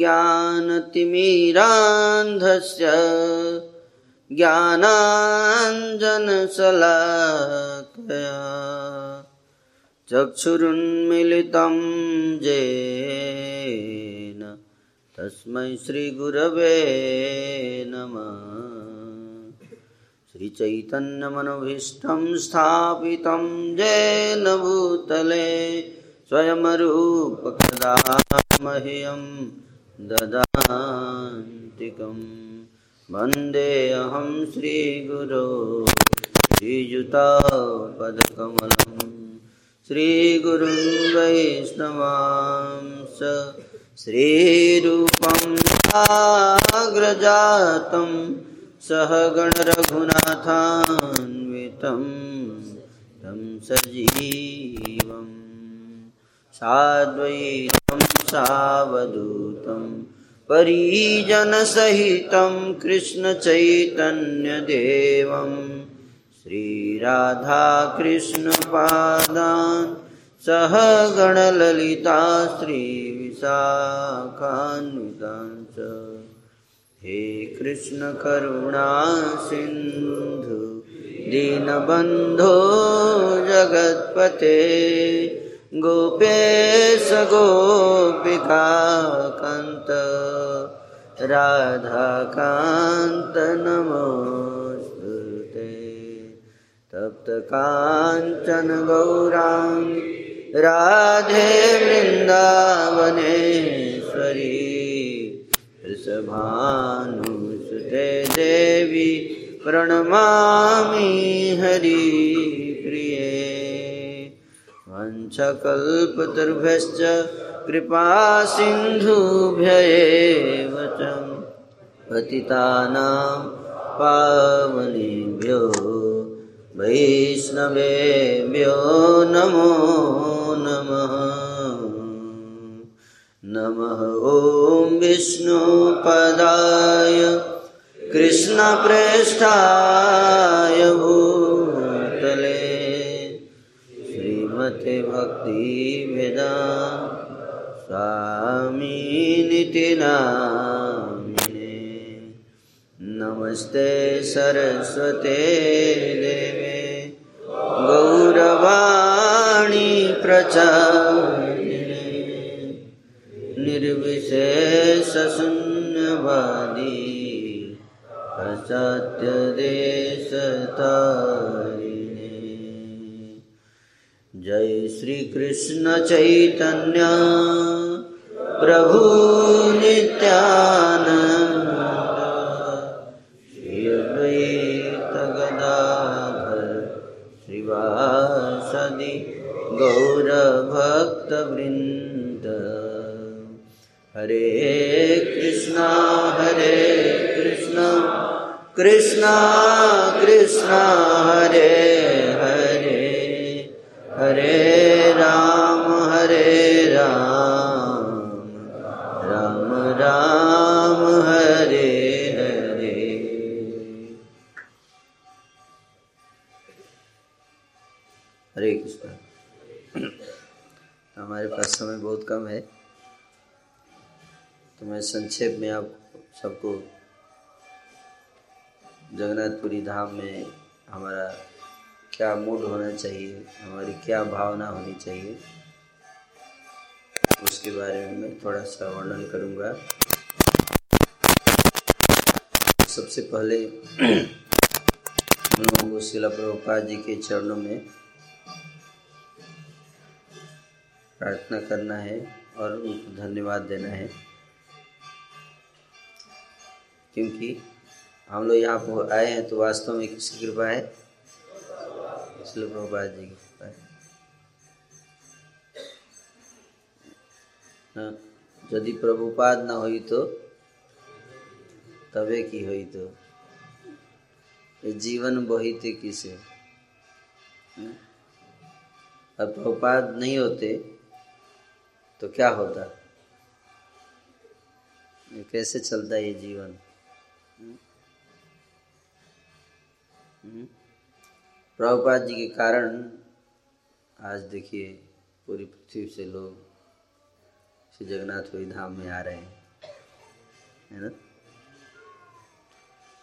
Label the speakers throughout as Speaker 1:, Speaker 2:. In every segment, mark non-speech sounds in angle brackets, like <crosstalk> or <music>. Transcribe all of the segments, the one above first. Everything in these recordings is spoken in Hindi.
Speaker 1: ज्ञानतिमिरान्धस्य ज्ञानाञ्जनशलाकया। चक्षुरुन्मिलितं जेन तस्मै श्रीगुरवे नमः। श्रीचैतन्यमनोभीष्टं स्थापितं येन भूतले स्वयंरूपकदा मह्यं ददान्तिकम् वन्देऽहं श्रीगुरो श्रीयुतापदकमलं। श्रीगुरुं वैष्णवांस श्रीरूपं साग्रजातं। सह गणरघुनाथान्वितं तं सजीवम्। साद्वैतं सावधूतं परिजनसहितं कृष्णचैतन्यदेवं श्रीराधाकृष्णपादान् सह गणललिता श्रीविशाखान्विताञ्च हे कृष्णकरुणा सिन्धु दीनबन्धो जगत्पते गोपेश गोपिकान्त राधाकान्त नमोऽस्तुते तप्तकाञ्चन गौराङ्गी राधे वृन्दावनेश्वरी। वृषभानुसुते देवी प्रणमामि हरिप्रिये। वंशकल्पतरुभ्यश्च कृपासिन्धुभ्य एव च पतितानां पावनेभ्यो वैष्णवेभ्यो नमो नमः। नमः ॐ विष्णुपदाय कृष्णप्रेष्ठाय भूतले भक्तिवेदा स्वामीनिति नामिने। नमस्ते सरस्वते देवे। गौरवाणी प्रचारिणे। निर्विशेषशून्यवादी प्रसत्यदेशतारिणे जय श्री कृष्ण चैतन्य प्रभु नित्यानंद श्री अद्वैत गदाधर श्रीवासदि गौरभक्तवृन्द हरे कृष्णा हरे कृष्णा कृष्णा कृष्णा हरे हरे हरे राम हरे राम। राम राम, हरे हरे। हरे कृष्ण। हमारे पास समय बहुत कम है। तो मैं संक्षेप में आप सबको जगन्नाथपुरी धाम में हमारा क्या मूड होना चाहिए हमारी क्या भावना होनी चाहिए, उसके बारे में मैं थोड़ा सा वर्णन करूँगा। सबसे पहले हम लोगों को शिला प्रभुपाद जी के चरणों में प्रार्थना करना है और उनको धन्यवाद देना है। क्योंकि हम लोग यहाँ पर आए हैं तो वास्तव में किसकी कृपा है? शिल प्रभुपाद जी की है हाँ, यदि प्रभुपाद न हुई तो तबे की हुई तो? ये जीवन बहीते किसे? हाँ? अब प्रभुपाद नहीं होते तो क्या होता? कैसे चलता ये जीवन? प्रभुपाद जी के कारण आज देखिए पूरी पृथ्वी से लोग श्री जगन्नाथ जगन्नाथपुरी धाम में आ रहे हैं। है ना?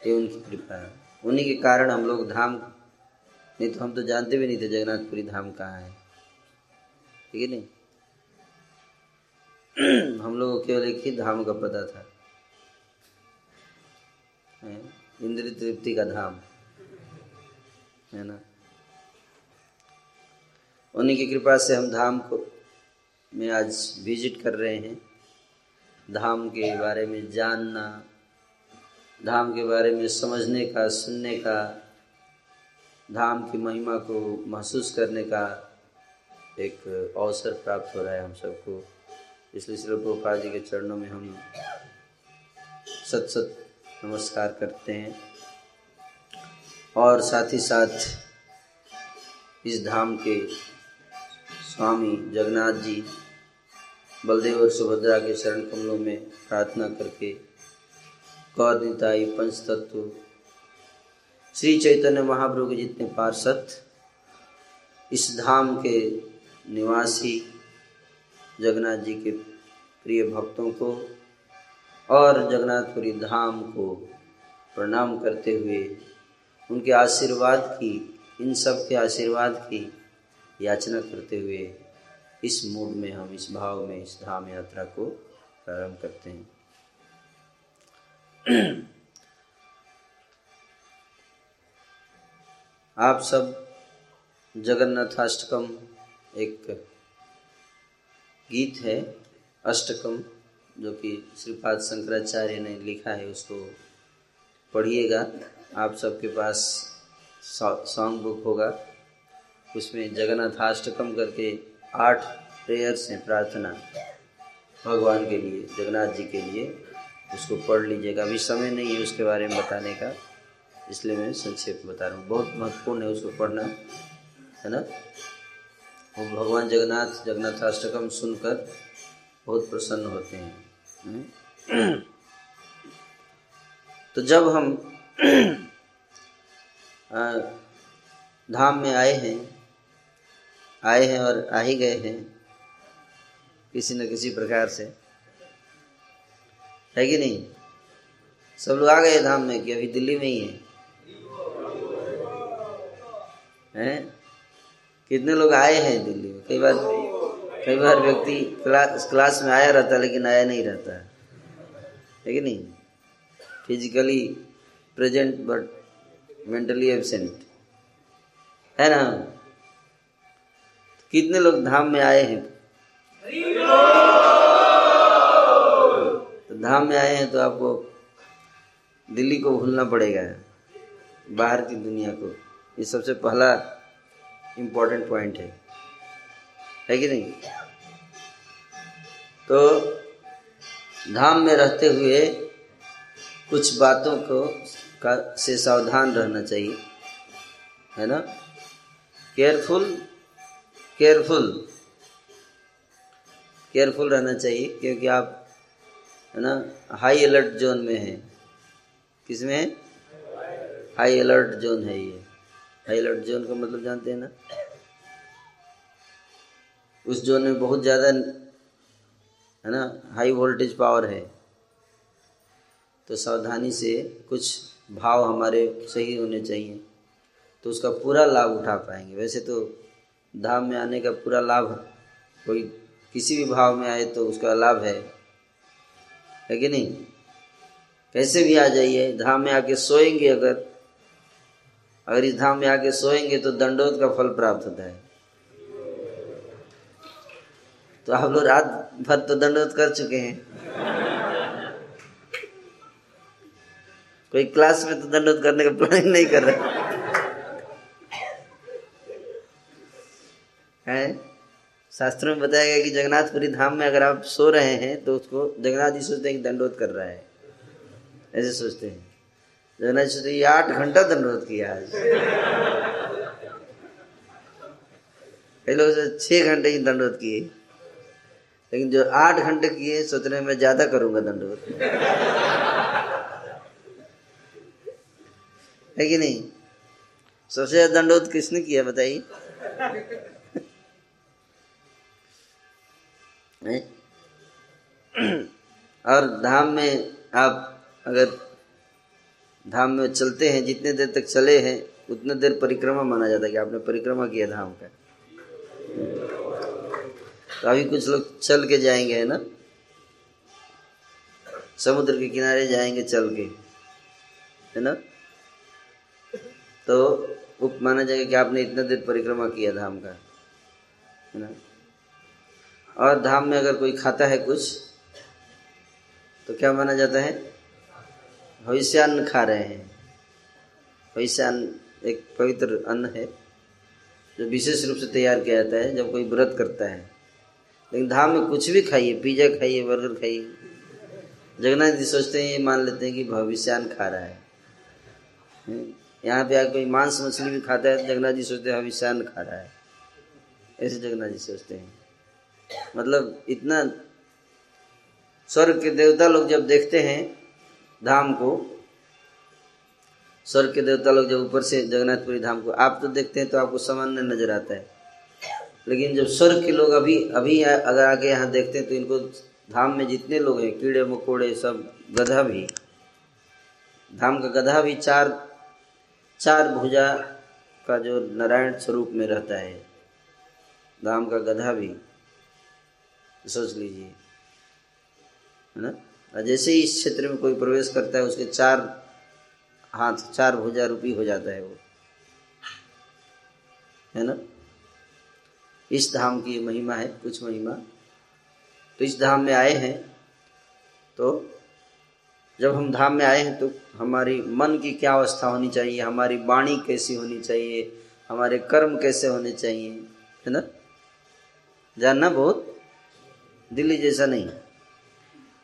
Speaker 1: ये उनकी कृपा उन्हीं के कारण हम लोग धाम, नहीं तो हम तो जानते भी नहीं थे जगन्नाथपुरी धाम कहाँ है। ठीक है नहीं? <clears throat> हम लोगों केवल एक ही धाम का पता था। इंद्र तृप्ति का धाम। है ना? उन्हीं की कृपा से हम धाम को, में आज विज़िट कर रहे हैं। धाम के बारे में जानना, धाम के बारे में समझने का, सुनने का, धाम की महिमा को महसूस करने का एक अवसर प्राप्त हो रहा है हम सबको। इसलिए श्री प्रभुपाद जी के चरणों में हम सत सत नमस्कार करते हैं। और साथ ही साथ इस धाम के स्वामी जगन्नाथ जी बलदेव और सुभद्रा के शरण कमलों में प्रार्थना करके गौर निताई पंच तत्व श्री चैतन्य महाप्रभु के जितने पार्षद, इस धाम के निवासी जगन्नाथ जी के प्रिय भक्तों को और जगन्नाथपुरी धाम को प्रणाम करते हुए उनके आशीर्वाद की, इन सब के आशीर्वाद की याचना करते हुए इस मूड में हम, इस भाव में, इस धाम यात्रा को प्रारंभ करते हैं। आप सब जगन्नाथाष्टकम एक गीत है, अष्टकम, जो कि श्रीपाद शंकराचार्य ने लिखा है, उसको पढ़िएगा। आप सबके पास सॉन्ग बुक होगा। उसमें जगन्नाथाष्टकम करके आठ प्रेयर्स हैं, प्रार्थना भगवान के लिए, जगन्नाथ जी के लिए। उसको पढ़ लीजिएगा। अभी समय नहीं है उसके बारे में बताने का, इसलिए मैं संक्षेप बता रहा हूँ। बहुत महत्वपूर्ण है उसको पढ़ना, है ना? वो भगवान जगन्नाथ जगन्नाथाष्टकम सुनकर बहुत प्रसन्न होते हैं। हम्म। <clears throat> तो जब हम <clears throat> धाम में आए हैं आए हैं और आ ही गए हैं, किसी न किसी प्रकार से। है कि नहीं? सब लोग आ गए धाम में कि अभी दिल्ली में ही है। हैं? कितने लोग आए हैं दिल्ली में? कई बार कई बार व्यक्ति क्लास क्लास में आया रहता है लेकिन आया नहीं रहता। है कि नहीं? Physically present but mentally absent है ना? कितने लोग धाम में आए हैं? तो धाम में आए हैं तो आपको दिल्ली को भूलना पड़ेगा, बाहर की दुनिया को। ये सबसे पहला इम्पोर्टेंट पॉइंट है। है कि नहीं? तो धाम में रहते हुए कुछ बातों को का से सावधान रहना चाहिए। है ना? केयरफुल केयरफुल केयरफुल रहना चाहिए, क्योंकि आप, है ना हाई अलर्ट जोन में हैं। किसमें है? हाई अलर्ट जोन है ये। हाई अलर्ट जोन का मतलब जानते हैं ना? उस जोन में बहुत ज़्यादा, है ना हाई वोल्टेज पावर है। तो सावधानी से कुछ भाव हमारे सही होने चाहिए तो उसका पूरा लाभ उठा पाएँगे। वैसे तो धाम में आने का पूरा लाभ, कोई किसी भी भाव में आए तो उसका लाभ है। है कि नहीं? कैसे भी आ जाइए, धाम में आके सोएँगे अगर अगर इस धाम में आके सोएँगे तो दंडोत का फल प्राप्त होता है। तो आप लोग रात भर तो दंडोत कर चुके हैं। कोई क्लास में तो दंडोत करने का प्लानिंग नहीं कर रहा। है? शास्त्रों में बताया गया कि जगन्नाथपुरी धाम में अगर आप सो रहे हैं तो उसको जगन्नाथ जी सोचते हैं कि दंडोत कर रहा है। ऐसे सोचते हैं। जगन्नाथ जी सोचते आठ घंटा दंडोत किया आज। कई लोग छह घंटे की दंडोत किए। लेकिन जो आठ घंटे किए सोच रहे मैं ज़्यादा करूँगा दंडोत है कि नहीं? सबसे ज़्यादा दंडोत किसने किया, बताइए? और धाम में आप अगर धाम में चलते हैं, जितने देर तक चले हैं, उतने देर परिक्रमा माना जाता है कि आपने परिक्रमा किया धाम का। तो अभी कुछ लोग चल के जाएँगे, है ना? समुद्र के किनारे जाएँगे चल के, है ना? तो उप माना जाएगा कि आपने इतना देर परिक्रमा किया धाम का, है ना? और धाम में अगर कोई खाता है कुछ तो क्या माना जाता है? भविष्य अन्न खा रहे हैं। भविष्यान्न एक पवित्र अन्न है, जो विशेष रूप से तैयार किया जाता है जब कोई व्रत करता है। लेकिन धाम में कुछ भी खाइए, पिज्जा खाइए, बर्गर खाइए, जगन्नाथ जी सोचते हैं, ये मान लेते हैं कि भविष्यान्न खा रहा है। यहाँ पे आकर कोई मांस मछली भी खाता है तो जगन्नाथ जी सोचते हैं भविष्यान्न खा रहा है। ऐसे जगन्नाथ जी सोचते हैं। मतलब इतना स्वर्ग के देवता लोग जब देखते हैं धाम को, स्वर्ग के देवता लोग जब ऊपर से जगन्नाथपुरी धाम को, आप तो देखते हैं तो आपको सामान्य नज़र आता है। लेकिन जब स्वर्ग के लोग अभी अभी अगर आके यहाँ देखते हैं तो इनको धाम में जितने लोग हैं, कीड़े मकोड़े सब गधा भी, धाम का गधा भी चार चार भुजा का जो नारायण स्वरूप में रहता है, धाम का गधा भी, सोच लीजिए। है ना? जैसे ही इस क्षेत्र में कोई प्रवेश करता है, उसके चार हाथ, चार भुजा रूपी हो जाता है वो। है ना? इस धाम की महिमा है, कुछ महिमा। तो इस धाम में आए हैं तो जब हम धाम में आए हैं तो हमारी मन की क्या अवस्था होनी चाहिए? हमारी वाणी कैसी होनी चाहिए? हमारे कर्म कैसे होने चाहिए? है ना? जानना बहुत दिल्ली जैसा नहीं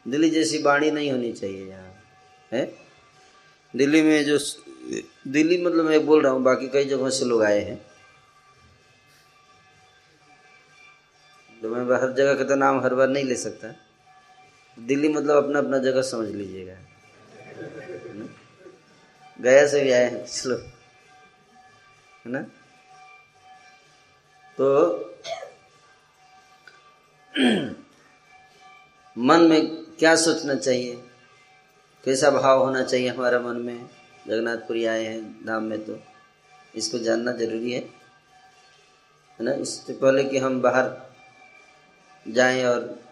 Speaker 1: दिल्ली जैसी बाणी नहीं होनी चाहिए यहाँ, है? दिल्ली में जो दिल्ली मतलब मैं बोल रहा हूँ, बाकी कई जगहों से लोग आए हैं। तो मैं हर जगह का तो नाम हर बार नहीं ले सकता। दिल्ली मतलब अपना अपना जगह समझ लीजिएगा। गया से भी आए हैं, चलो। है ना? तो <clears throat> मन में क्या सोचना चाहिए? कैसा भाव होना चाहिए हमारा मन में? जगन्नाथपुरी आए हैं धाम में तो। इसको जानना ज़रूरी है। है ना? इससे पहले कि हम बाहर जाएँ और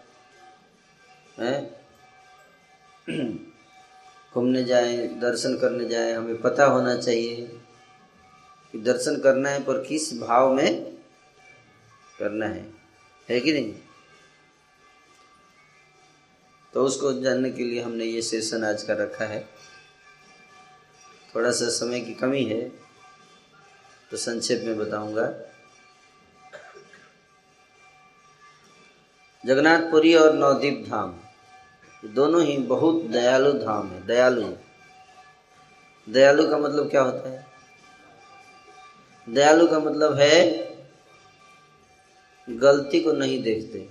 Speaker 1: घूमने जाए, दर्शन करने जाए, हमें पता होना चाहिए कि दर्शन करना है पर किस भाव में करना है। है कि नहीं? तो उसको जानने के लिए हमने ये सेशन आज का रखा है। थोड़ा सा समय की कमी है तो संक्षेप में बताऊँगा। जगन्नाथपुरी और नवदीप धाम। दोनों ही बहुत दयालु धाम है, दयालु दयालु का मतलब क्या होता है? दयालु का मतलब है, गलती को नहीं देखते।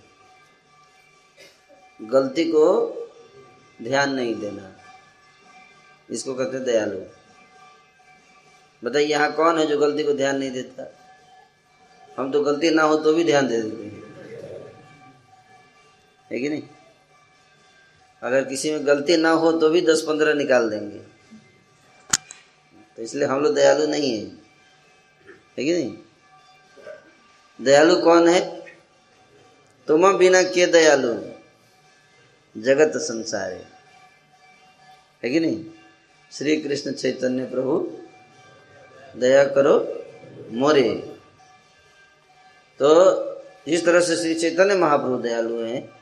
Speaker 1: गलती को ध्यान नहीं देना। इसको कहते हैं दयालु। बताइए, यहाँ कौन है जो गलती को ध्यान नहीं देता? हम तो गलती ना हो तो भी ध्यान दे देते हैं। है कि नहीं? अगर किसी में गलती ना हो तो भी दस पंद्रह निकाल देंगे। तो इसलिए हम लोग दयालु नहीं है। ठीक है नहीं? दयालु कौन है? तुम बिना के दयालु। जगत संसार। है कि नहीं? श्री कृष्ण चैतन्य प्रभु, दया करो, मोरे। तो जिस तरह से श्री चैतन्य महाप्रभु दयालु हैं।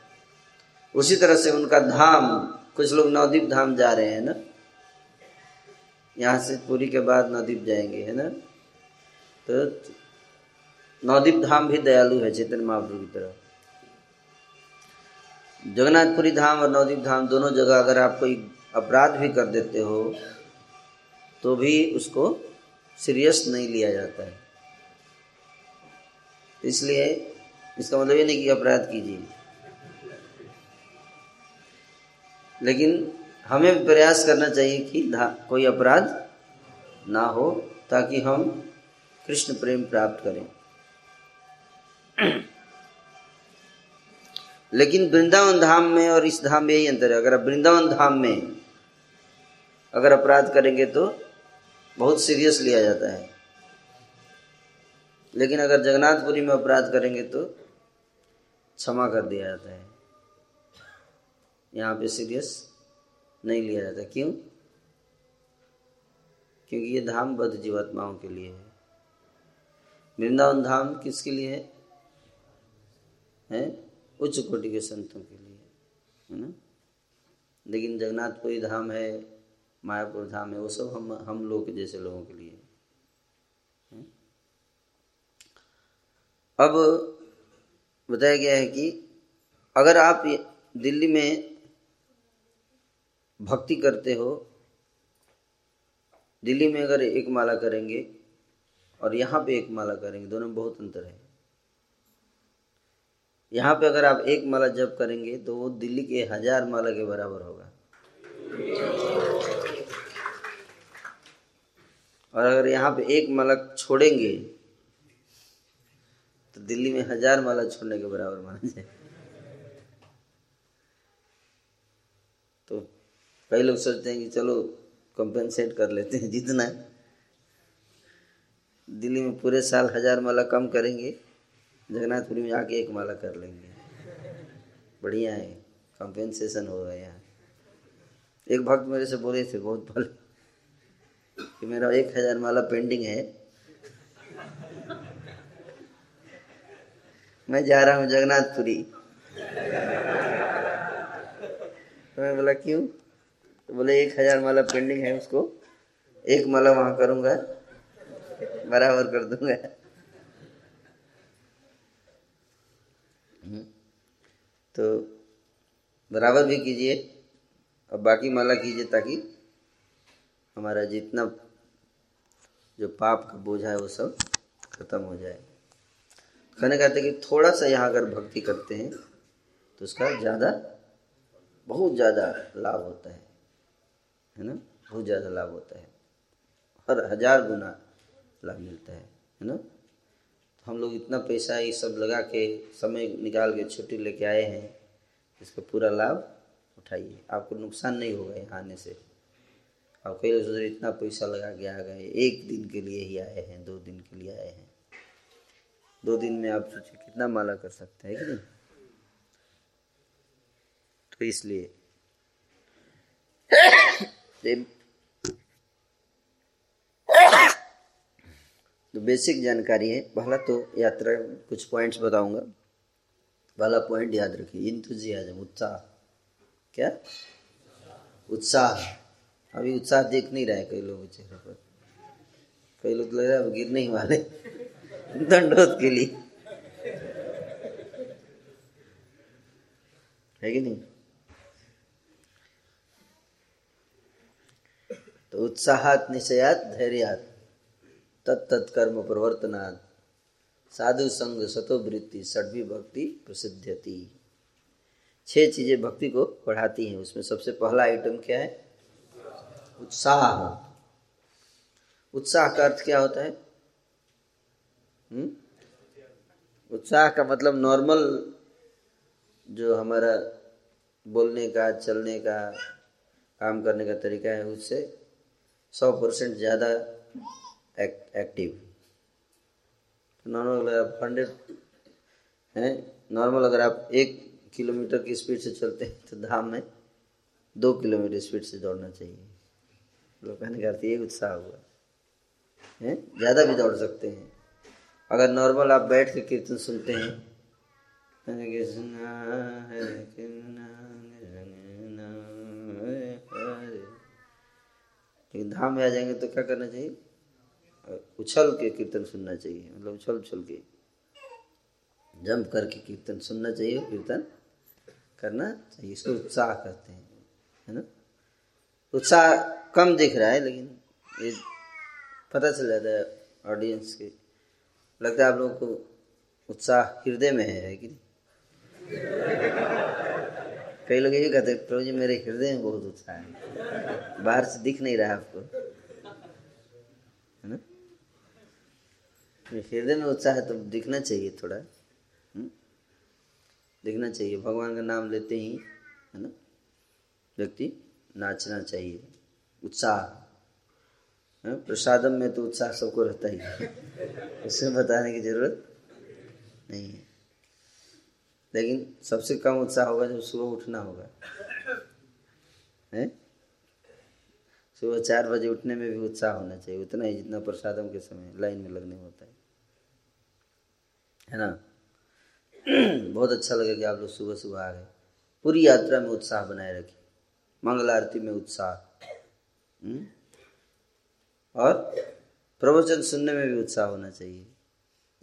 Speaker 1: उसी तरह से उनका धाम, कुछ लोग नवदीप धाम जा रहे हैं ना? यहाँ से पूरी के बाद नवदीप जाएँगे, है ना? तो नवदीप धाम भी दयालु है चैतन्य महाप्रभु की तरह। जगन्नाथपुरी धाम और नवदीप धाम दोनों जगह अगर आप कोई अपराध भी कर देते हो तो भी उसको सीरियस नहीं लिया जाता है। इसलिए इसका मतलब ये नहीं कि अपराध कीजिए। लेकिन हमें प्रयास करना चाहिए कि कोई अपराध ना हो ताकि हम कृष्ण प्रेम प्राप्त करें। <clears throat> लेकिन वृंदावन धाम में और इस धाम में यही अंतर है। अगर आप वृंदावन धाम में अगर अपराध करेंगे तो बहुत सीरियस लिया जाता है। लेकिन अगर जगन्नाथपुरी में अपराध करेंगे तो क्षमा कर दिया जाता है। यहाँ पे सीरियस नहीं लिया जाता। क्यों? क्योंकि ये धाम बद्ध जीवात्माओं के लिए है। वृंदावन धाम किसके लिए है, है? उच्च कोटि के संतों के लिए है ना? लेकिन जगन्नाथपुरी धाम है मायापुर धाम है वो सब हम हम लोग जैसे लोगों के लिए है? अब बताया गया है कि अगर आप दिल्ली में भक्ति करते हो, दिल्ली में अगर एक माला करेंगे और यहाँ पे एक माला करेंगे, दोनों में बहुत अंतर है। यहाँ पे अगर आप एक माला जप करेंगे तो वो दिल्ली के हज़ार माला के बराबर होगा। और अगर यहाँ पे एक माला छोड़ेंगे तो दिल्ली में हज़ार माला छोड़ने के बराबर माना जाए तो कई लोग सोचते हैं कि चलो कंपेंसेट कर लेते हैं जितना। है दिल्ली में पूरे साल हज़ार माला कम करेंगे, जगन्नाथपुरी में आके एक माला कर लेंगे। बढ़िया है कंपेंसेशन होगा यहाँ। एक भक्त मेरे से बोले थे बहुत पहले कि मेरा एक हज़ार माला पेंडिंग है। मैं जा रहा हूँ जगन्नाथपुरी। तो मैं बोला, क्यों? तो बोले, एक हज़ार माला पेंडिंग है उसको। एक माला वहाँ करूँगा। बराबर कर दूँगा। हम्म। तो बराबर भी कीजिए, और बाकी माला कीजिए ताकि हमारा जितना जो पाप का बोझ है वो सब खत्म हो जाए। कहने कहते हैं कि थोड़ा सा यहाँ अगर भक्ति करते हैं तो उसका ज़्यादा, बहुत ज़्यादा लाभ होता है। है ना? बहुत ज़्यादा लाभ होता है। हर हज़ार गुना लाभ मिलता है है ना? तो हम लोग इतना पैसा ये सब लगा के समय निकाल के छुट्टी लेके आए हैं, इसका पूरा लाभ उठाइए। आपको नुकसान नहीं होगा यहाँ आने से। आप कई लोग सोच इतना पैसा लगा के आ गए, एक दिन के लिए ही आए हैं, दो दिन के लिए आए हैं। दो दिन में आप सोचिए कितना माला कर सकते हैं कि नहीं? तो इसलिए <coughs> तो बेसिक जानकारी है। पहला तो यात्रा कुछ पॉइंट्स बताऊँगा। पहला पॉइंट याद रखिए। इंतुजियाजम उत्साह। क्या? उत्साह। अभी उत्साह देख नहीं रहे कई लोग चेहरे पर। कई लोग लग रहा है गिरने ही वाले। दंडोत के लिए। है कि नहीं? तो उत्साहात, निश्चयात, धैर्यात तत्तत्कर्म प्रवर्तनाद साधु संग सतोवृत्ति सडवी भक्ति प्रसिद्धति छह चीज़ें भक्ति को बढ़ाती हैं उसमें सबसे पहला आइटम क्या है उत्साह उत्साह का अर्थ क्या होता है हुँ? हम्म? उत्साह का मतलब नॉर्मल जो हमारा बोलने का, चलने का, काम करने का तरीका है, उससे सौ परसेंट ज़्यादा एक, एक्टिव नॉर्मल अगर आप हंड्रेड हैं नॉर्मल अगर आप एक किलोमीटर की स्पीड से चलते हैं तो धाम में दो किलोमीटर स्पीड से दौड़ना चाहिए। लोग कहने का ये उत्साह हुआ। है? ज़्यादा भी दौड़ सकते हैं। अगर नॉर्मल आप बैठ के कीर्तन सुनते हैं लेकिन धाम में आ जाएँगे तो क्या करना चाहिए? उछल के कीर्तन सुनना चाहिए। मतलब उछल उछल के। जम करके कीर्तन सुनना चाहिए कीर्तन करना चाहिए। इसको उत्साह करते हैं, है ना? उत्साह कम दिख रहा है, लेकिन ये पता चल जाता है ऑडियंस के। लगता है आप लोगों को उत्साह हृदय में है कि नहीं? कई लोग यही कहते प्रभु जी, मेरे हृदय में बहुत उत्साह है। बाहर से दिख नहीं रहा आपको। है ना? हृदय में उत्साह है तो दिखना चाहिए थोड़ा। हुँ? दिखना चाहिए। भगवान का नाम लेते ही, है ना? व्यक्ति नाचना चाहिए। उत्साह। प्रसादम में तो उत्साह सबको रहता ही है। उसमें बताने की ज़रूरत नहीं है। लेकिन सबसे कम उत्साह होगा जब सुबह उठना होगा। है? सुबह चार बजे उठने में भी उत्साह होना चाहिए, उतना ही जितना प्रसादम के समय लाइन में लगने होता है। है ना? बहुत अच्छा लगा कि आप लोग सुबह सुबह आ गए। पूरी यात्रा में उत्साह बनाए रखिए मंगल आरती में उत्साह। हम्म? और प्रवचन सुनने में भी उत्साह होना चाहिए।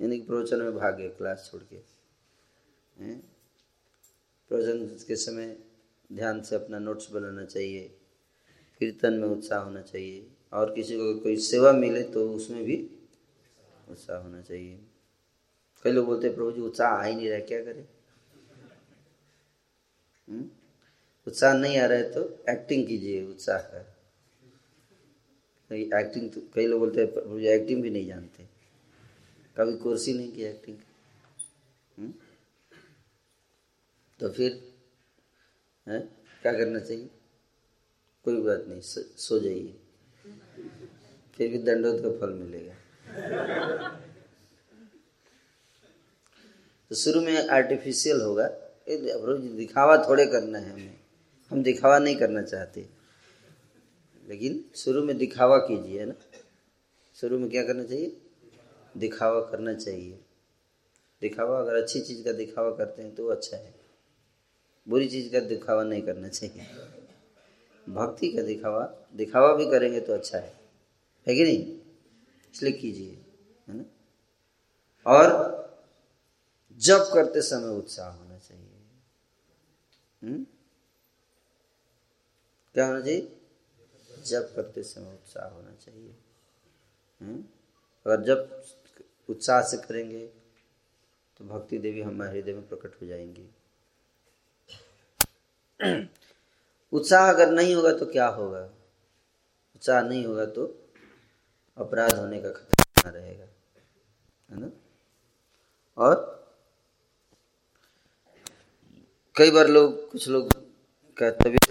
Speaker 1: यानी कि प्रवचन में भागे क्लास छोड़ के। प्रवचन के समय ध्यान से अपना नोट्स बनाना चाहिए, कीर्तन में उत्साह होना चाहिए, और किसी को कोई सेवा मिले तो उसमें भी उत्साह होना चाहिए। कई लोग बोलते प्रभु जी, उत्साह आ ही नहीं रहा, क्या करें? हम्म? उत्साह नहीं आ रहा है तो एक्टिंग कीजिए, उत्साह है एक्टिंग तो कई लोग बोलते हैं, प्रभु जी एक्टिंग भी नहीं जानते। कभी कोर्स ही नहीं किया एक्टिंग? तो फिर, है, क्या करना चाहिए? कोई बात नहीं, सो जाइए। फिर भी दंडोत का फल मिलेगा। तो शुरू में आर्टिफिशियल होगा। दिखावा थोड़े करना है हमें। हम दिखावा नहीं करना चाहते। लेकिन शुरू में दिखावा कीजिए ना? शुरू में क्या करना चाहिए? दिखावा करना चाहिए। दिखावा, अगर अच्छी चीज़ का दिखावा करते हैं तो अच्छा है। बुरी चीज़ का दिखावा नहीं करना चाहिए। भक्ति का दिखावा दिखावा भी करेंगे तो अच्छा है। है कि नहीं? इसलिए कीजिए, है ना? और जब करते समय उत्साह होना चाहिए। हुँ? हम्म? क्या होना चाहिए? जब करते समय उत्साह होना चाहिए। हम्म? अगर जब उत्साह से करेंगे तो भक्ति देवी हमारे हृदय में प्रकट हो जाएँगी। <clears throat> उत्साह अगर नहीं होगा तो क्या होगा? उत्साह नहीं होगा तो अपराध होने का खतरा रहेगा? है ना? और कई बार लोग, कुछ लोग का तबीयत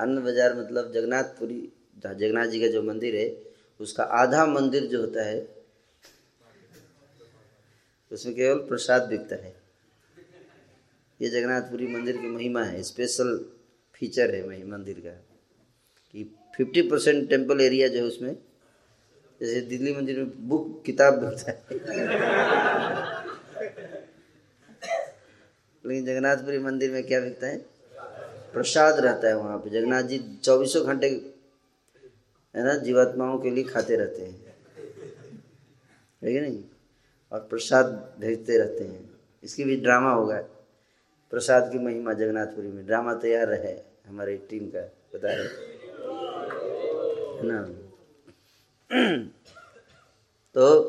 Speaker 1: आनंद बाज़ार मतलब जगन्नाथपुरी जगन्नाथ जी का जो मंदिर है, उसका आधा मंदिर जो होता है, उसमें केवल प्रसाद बिकता है। ये जगन्नाथपुरी मंदिर की महिमा है स्पेशल फीचर है वही मंदिर का, कि फिफ्टी परसेंट टेंपल एरिया जो है उसमें, जैसे दिल्ली मंदिर में बुक किताब बिकता है। लेकिन जगन्नाथपुरी मंदिर में क्या बिकता है? प्रसाद रहता है वहाँ पे। जगन्नाथ जी चौबीसों घंटे, है ना, जीवात्माओं के लिए खाते रहते हैं। है नहीं? और प्रसाद भेजते रहते हैं। इसकी भी ड्रामा होगा। प्रसाद की महिमा जगन्नाथपुरी में। ड्रामा तैयार है हमारी टीम का। बता रहे ना? <clears throat> तो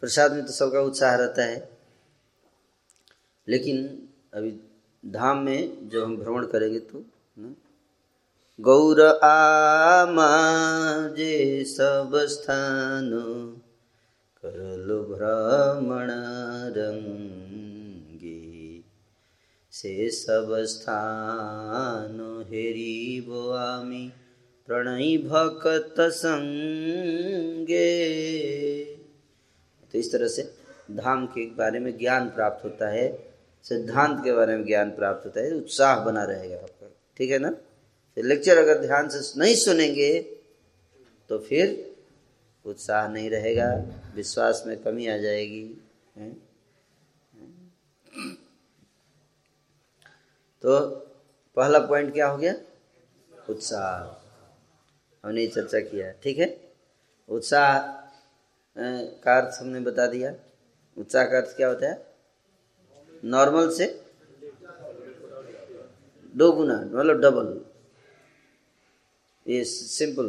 Speaker 1: प्रसाद में तो सबका उत्साह रहता है। लेकिन अभी धाम में जब हम भ्रमण करेंगे तो गौर आमा जे सब स्थान करलो भ्रमण रंगे। से सब स्थान हेरिबो आमी प्रणय भक्त संगे। तो इस तरह से धाम के बारे में ज्ञान प्राप्त होता है। सिद्धांत के बारे में ज्ञान प्राप्त होता है, उत्साह बना रहेगा आपका। ठीक है ना? तो लेक्चर अगर ध्यान से नहीं सुनेंगे तो फिर उत्साह नहीं रहेगा, विश्वास में कमी आ जाएगी, है? तो पहला पॉइंट क्या हो गया? उत्साह। हमने चर्चा किया, ठीक है? उत्साह का अर्थ हमने बता दिया। उत्साह का अर्थ क्या होता है? नॉर्मल से दो गुना मतलब डबल ये सिंपल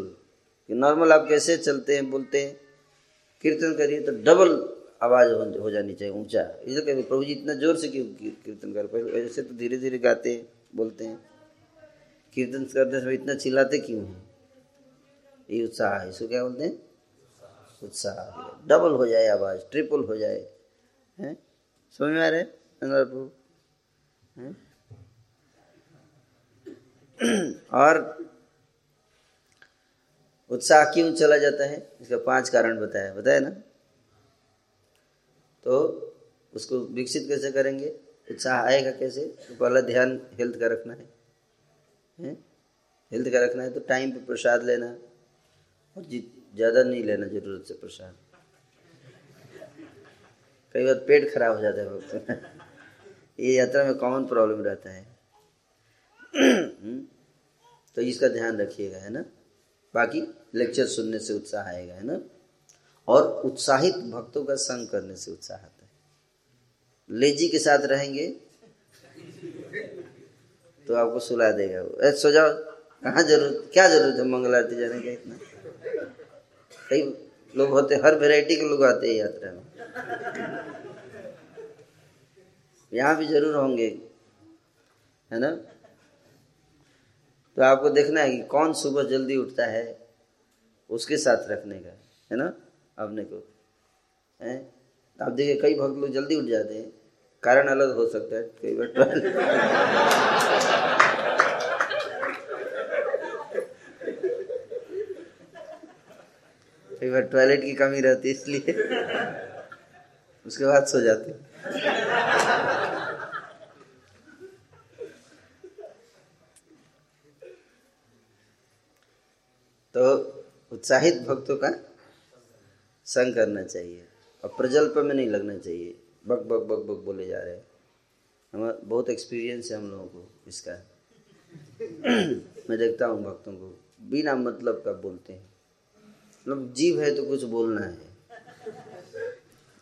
Speaker 1: कि नॉर्मल आप कैसे चलते हैं, बोलते हैं, कीर्तन करिए तो डबल आवाज़ हो जानी चाहिए, ऊँचा। इसे कभी प्रभु जी इतना ज़ोर से क्यों कीर्तन कर पहले ऐसे तो धीरे धीरे गाते हैं, बोलते हैं। कीर्तन करते समय इतना चिल्लाते क्यों हैं? ये उत्साह है, इसको क्या बोलते हैं? उत्साह। डबल हो जाए आवाज़ ट्रिपल हो जाए। हैं? समझ में आ रहे और उत्साह क्यों चला जाता है? इसका पाँच कारण बताया। बताया ना? तो उसको विकसित कैसे करेंगे? उत्साह आएगा कैसे? तो पहला ध्यान हेल्थ का रखना है। हेल्थ का रखना है तो टाइम पे प्रसाद लेना और ज़्यादा नहीं लेना ज़रूरत से प्रसाद। कई बार पेट खराब हो जाता है ये यात्रा में कॉमन प्रॉब्लम रहता है? तो इसका ध्यान रखिएगा, है ना? बाकी लेक्चर सुनने से उत्साह आएगा, है ना? और उत्साहित भक्तों का संग करने से उत्साह आता है। लेजी के साथ रहेंगे तो आपको सुला देगा वो। सो जाओ। कहाँ ज़रूरत, क्या ज़रूरत है? मंगल आरती जाने का इतना? कई लोग होते, हर वैरायटी के लोग आते हैं यात्रा में। यहाँ भी ज़रूर होंगे, है ना? तो आपको देखना है कि कौन सुबह जल्दी उठता है उसके साथ रखने का, है ना? अपने को, है? आप देखिए, कई भक्त लोग जल्दी उठ जाते हैं। कारण अलग हो सकता है, <laughs> कई बार कई बार टॉयलेट की कमी रहती है, इसलिए। उसके बाद सो जाते तो उत्साहित भक्तों का संग करना चाहिए। और प्रजल्प में नहीं लगना चाहिए। बक बक बक बक बोले जा रहे हैं। हम बहुत एक्सपीरियंस है हम लोगों को इसका। <clears throat> मैं देखता हूँ भक्तों को। बिना मतलब का बोलते हैं। मतलब जीव है तो कुछ बोलना है।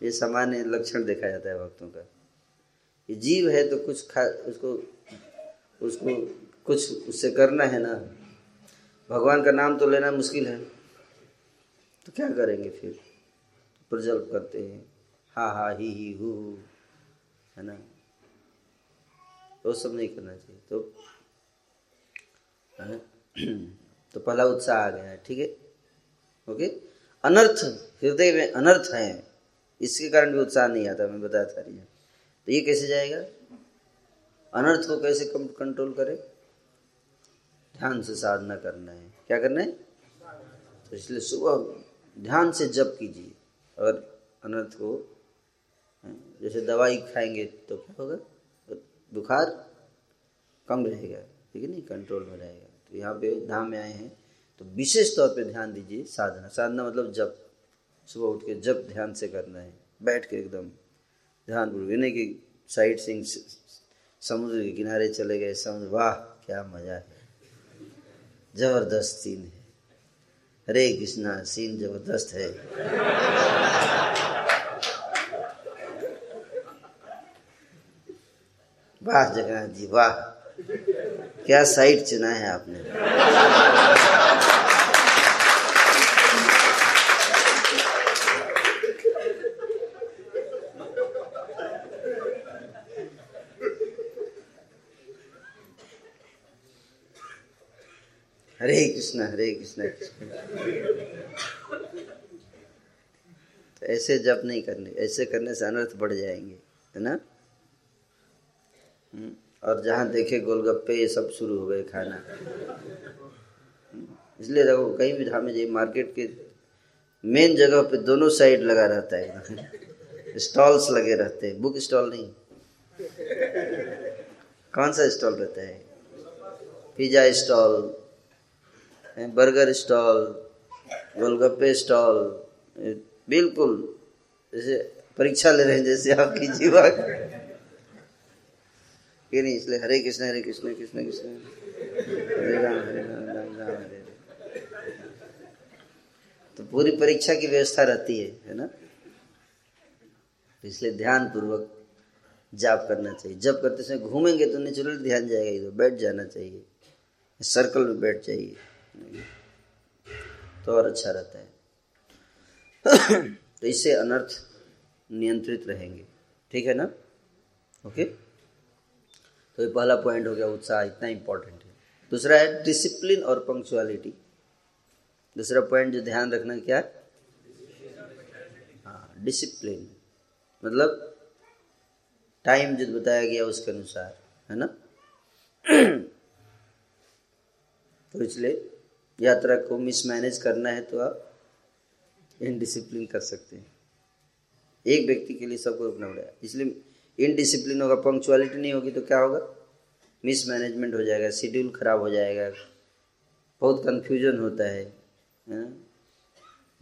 Speaker 1: ये सामान्य लक्षण देखा जाता है भक्तों का। ये जीव है तो कुछ खा, उसको उसको कुछ उससे करना है ना। भगवान का नाम तो लेना मुश्किल है। तो क्या करेंगे फिर? प्रजल्प करते हैं। हा हा, ही ही, हु, है ना? वो सब नहीं करना चाहिए। तो है? तो पहला उत्साह आ गया है, ठीक है? ओके? अनर्थ, हृदय में अनर्थ है। इसके कारण भी उत्साह नहीं आता, मैं बताया था रही तो ये कैसे जाएगा? अनर्थ को कैसे कंट्रोल करें? ध्यान से साधना करना है। क्या करना है? तो इसलिए सुबह ध्यान से जप कीजिए। और अनर्थ को जैसे दवाई खाएँगे तो क्या होगा? बुखार कम रहेगा, ठीक है नहीं? कंट्रोल में रहेगा। तो यहाँ पे धाम में आए हैं। तो विशेष तौर पे ध्यान दीजिए साधना। साधना मतलब जब सुबह उठ के जब ध्यान से करना है। बैठ के एकदम ध्यान पूर्वक। नहीं कि साइड सिंग समुद्र के किनारे चले गए समुद्र वाह, क्या मज़ा है। ज़बरदस्त सीन है। हरे कृष्णा सीन ज़बरदस्त है। वाह जगन्नाथ जी वाह। क्या साइट चुना है आपने। कृष्ण, हरे कृष्ण तो ऐसे जप नहीं करने, ऐसे करने से अनर्थ बढ़ जाएँगे, है ना? हम्म। और जहाँ देखे गोलगप्पे, ये सब शुरू हो गए खाना। इसलिए देखो, कहीं भी धामे जाइए, मार्केट के मेन जगह पे दोनों साइड लगा रहता है। स्टॉल्स लगे रहते हैं, बुक स्टॉल नहीं। कौन सा स्टॉल रहता है? पिज्जा स्टॉल बर्गर स्टॉल, गोलगप्पे स्टॉल बिल्कुल जैसे परीक्षा ले रहे हैं, जैसे आपकी <laughs> जीवा ये नहीं, इसलिए हरे कृष्ण हरे कृष्ण कृष्ण कृष्ण। हरे राम हरे राम राम राम, हरे तो पूरी परीक्षा की व्यवस्था रहती है है ना? तो इसलिए ध्यान पूर्वक जाप करना चाहिए। जब करते समय घूमेंगे तो नेचुरल ध्यान जाएगा, इधर बैठ जाना चाहिए। सर्कल में बैठ जाइए। तो और अच्छा रहता है। तो इससे अनर्थ नियंत्रित रहेंगे। ठीक है ना? ओके तो ये पहला पॉइंट हो गया उत्साह, इतना इंपॉर्टेंट है। दूसरा है डिसिप्लिन और पंक्चुअलिटी दूसरा पॉइंट जो ध्यान रखना क्या हाँ? डिसिप्लिन मतलब टाइम जो बताया गया उसके अनुसार, है ना? <clears throat> तो इसलिए यात्रा को मिसमैनेज करना है तो आप इनडिसिप्लिन कर सकते हैं। एक व्यक्ति के लिए सबको रुकना पड़ेगा इसलिए इनडिसिप्लिन होगा पंक्चुअलिटी नहीं होगी तो क्या होगा? मिसमैनेजमेंट हो जाएगा शेड्यूल खराब हो जाएगा। बहुत कन्फ्यूज़न होता है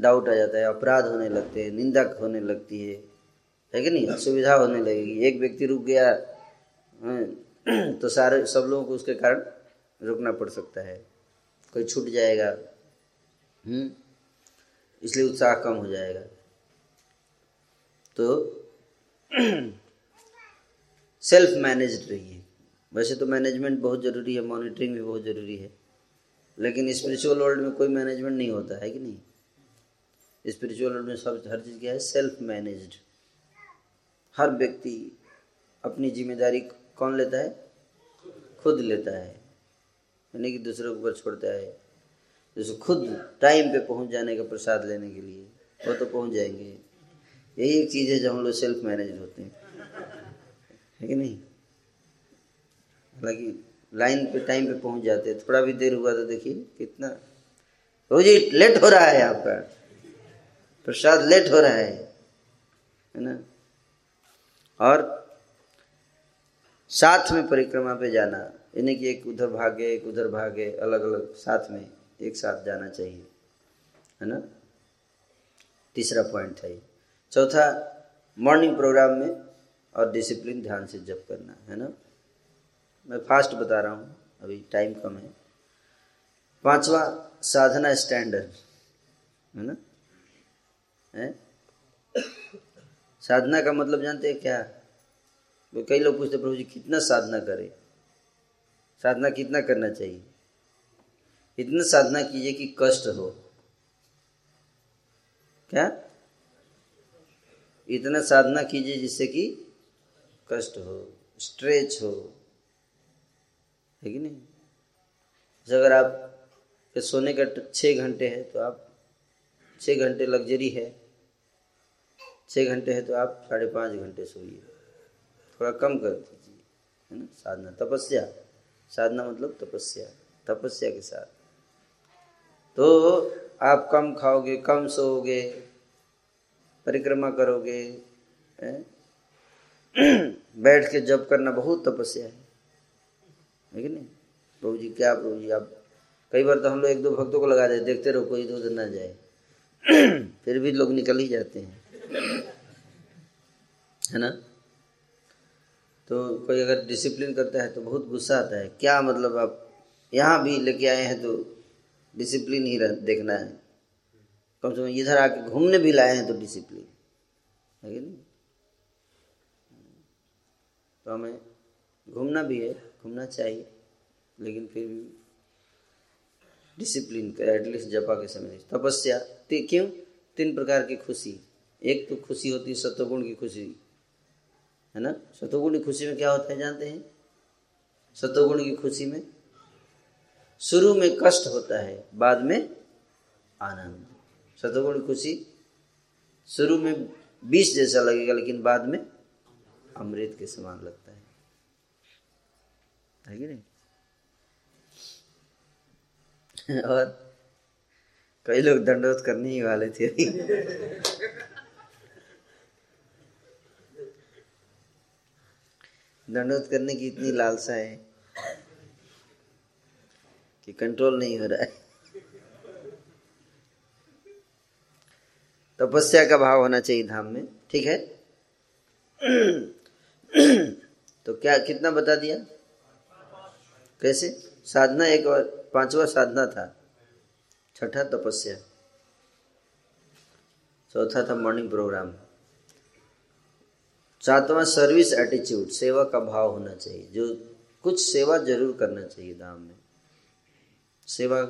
Speaker 1: डाउट आ जाता है, अपराध होने लगते हैं, निंदा होने लगती है। है कि नहीं? असुविधा होने लगेगी। एक व्यक्ति रुक गया <clears throat> तो सारे, सब लोगों को उसके कारण रुकना पड़ सकता है। कोई छूट जाएगा। हम्म? इसलिए उत्साह कम हो जाएगा। तो <clears throat> सेल्फ मैनेज रहिए। वैसे तो मैनेजमेंट बहुत ज़रूरी है मॉनिटरिंग भी बहुत ज़रूरी है। लेकिन स्पिरिचुअल वर्ल्ड में कोई मैनेजमेंट नहीं होता, है कि नहीं? स्पिरिचुअल वर्ल्ड में सब, हर चीज़ क्या है? सेल्फ मैनेज्ड हर व्यक्ति अपनी ज़िम्मेदारी कौन लेता है? खुद लेता है। यानी कि दूसरों के ऊपर छोड़ता है। जैसे खुद टाइम पे पहुँच जाने का प्रसाद लेने के लिए, वो तो पहुँच जाएँगे। यही एक चीज़ है जब हम लोग सेल्फ मैनेज होते हैं। है कि नहीं? हालाँकि लाइन पे टाइम पे पहुँच जाते हैं। थोड़ा भी देर हुआ तो देखिए कितना रोज लेट हो रहा है आपका प्रसाद लेट हो रहा है। है ना? और साथ में परिक्रमा पे जाना। यानी कि एक उधर भागे, एक उधर भागे अलग अलग साथ में एक साथ जाना चाहिए, है ना? तीसरा पॉइंट है चौथा मॉर्निंग प्रोग्राम में और डिसिप्लिन ध्यान से जप करना, है ना? मैं फास्ट बता रहा हूँ, अभी टाइम कम है। पांचवा, साधना स्टैंडर्ड है ना? है? साधना का मतलब जानते हैं क्या? कई लोग पूछते प्रभु जी कितना साधना करें? साधना कितना करना चाहिए? इतना साधना कीजिए कि कष्ट हो। क्या? इतना साधना कीजिए जिससे कि कष्ट हो, स्ट्रेच हो। है कि नहीं? अगर आप सोने का छः घंटे है तो आप छः घंटे लग्जरी है। छः घंटे है तो आप साढ़े पाँच घंटे सोइए। थोड़ा कम कर दीजिए, है ना? साधना, तपस्या। साधना मतलब तपस्या तपस्या के साथ। तो आप कम खाओगे, कम सोओगे, परिक्रमा करोगे <clears throat> बैठ के जप करना बहुत तपस्या है। नहीं? प्रभु जी, क्या प्रभु जी, आप कई बार तो हम लोग एक दो भक्तों को लगा दे देखते रहो, कोई इधर ना जाए। <clears throat> फिर भी लोग निकल ही जाते हैं। <clears throat> है ना? तो कोई अगर डिसिप्लिन करता है तो बहुत गुस्सा आता है। क्या मतलब आप यहाँ भी लेके आए हैं तो डिसिप्लिन ही देखना है। कम से कम इधर आके घूमने भी लाए हैं तो डिसिप्लिन है कि नहीं? तो हमें घूमना भी है, घूमना चाहिए, लेकिन फिर भी डिसिप्लिन का एटलीस्ट जपा के समय। तपस्या क्यों? तीन प्रकार की खुशी। एक तो खुशी होती है, सत्वगुण की खुशी। है ना? सतोगुण की खुशी में क्या होता है जानते हैं? सतोगुण की खुशी में शुरू में कष्ट होता है, बाद में आनंद। सतोगुण खुशी शुरू में बीस जैसा लगेगा, लेकिन बाद में अमृत के समान लगता है। है कि नहीं? <laughs> और कई लोग दंडोत करने ही वाले थे। <laughs> दंडोत करने की इतनी लालसा है कि कंट्रोल नहीं हो रहा है। तपस्या का भाव होना चाहिए धाम में, ठीक है? तो क्या, कितना बता दिया? कैसे? साधना एक और, पांचवा साधना था। छठा तपस्या। चौथा था मॉर्निंग प्रोग्राम सातवां सर्विस एटीट्यूड सेवा का भाव होना चाहिए। जो कुछ सेवा ज़रूर करना चाहिए धाम में। सेवा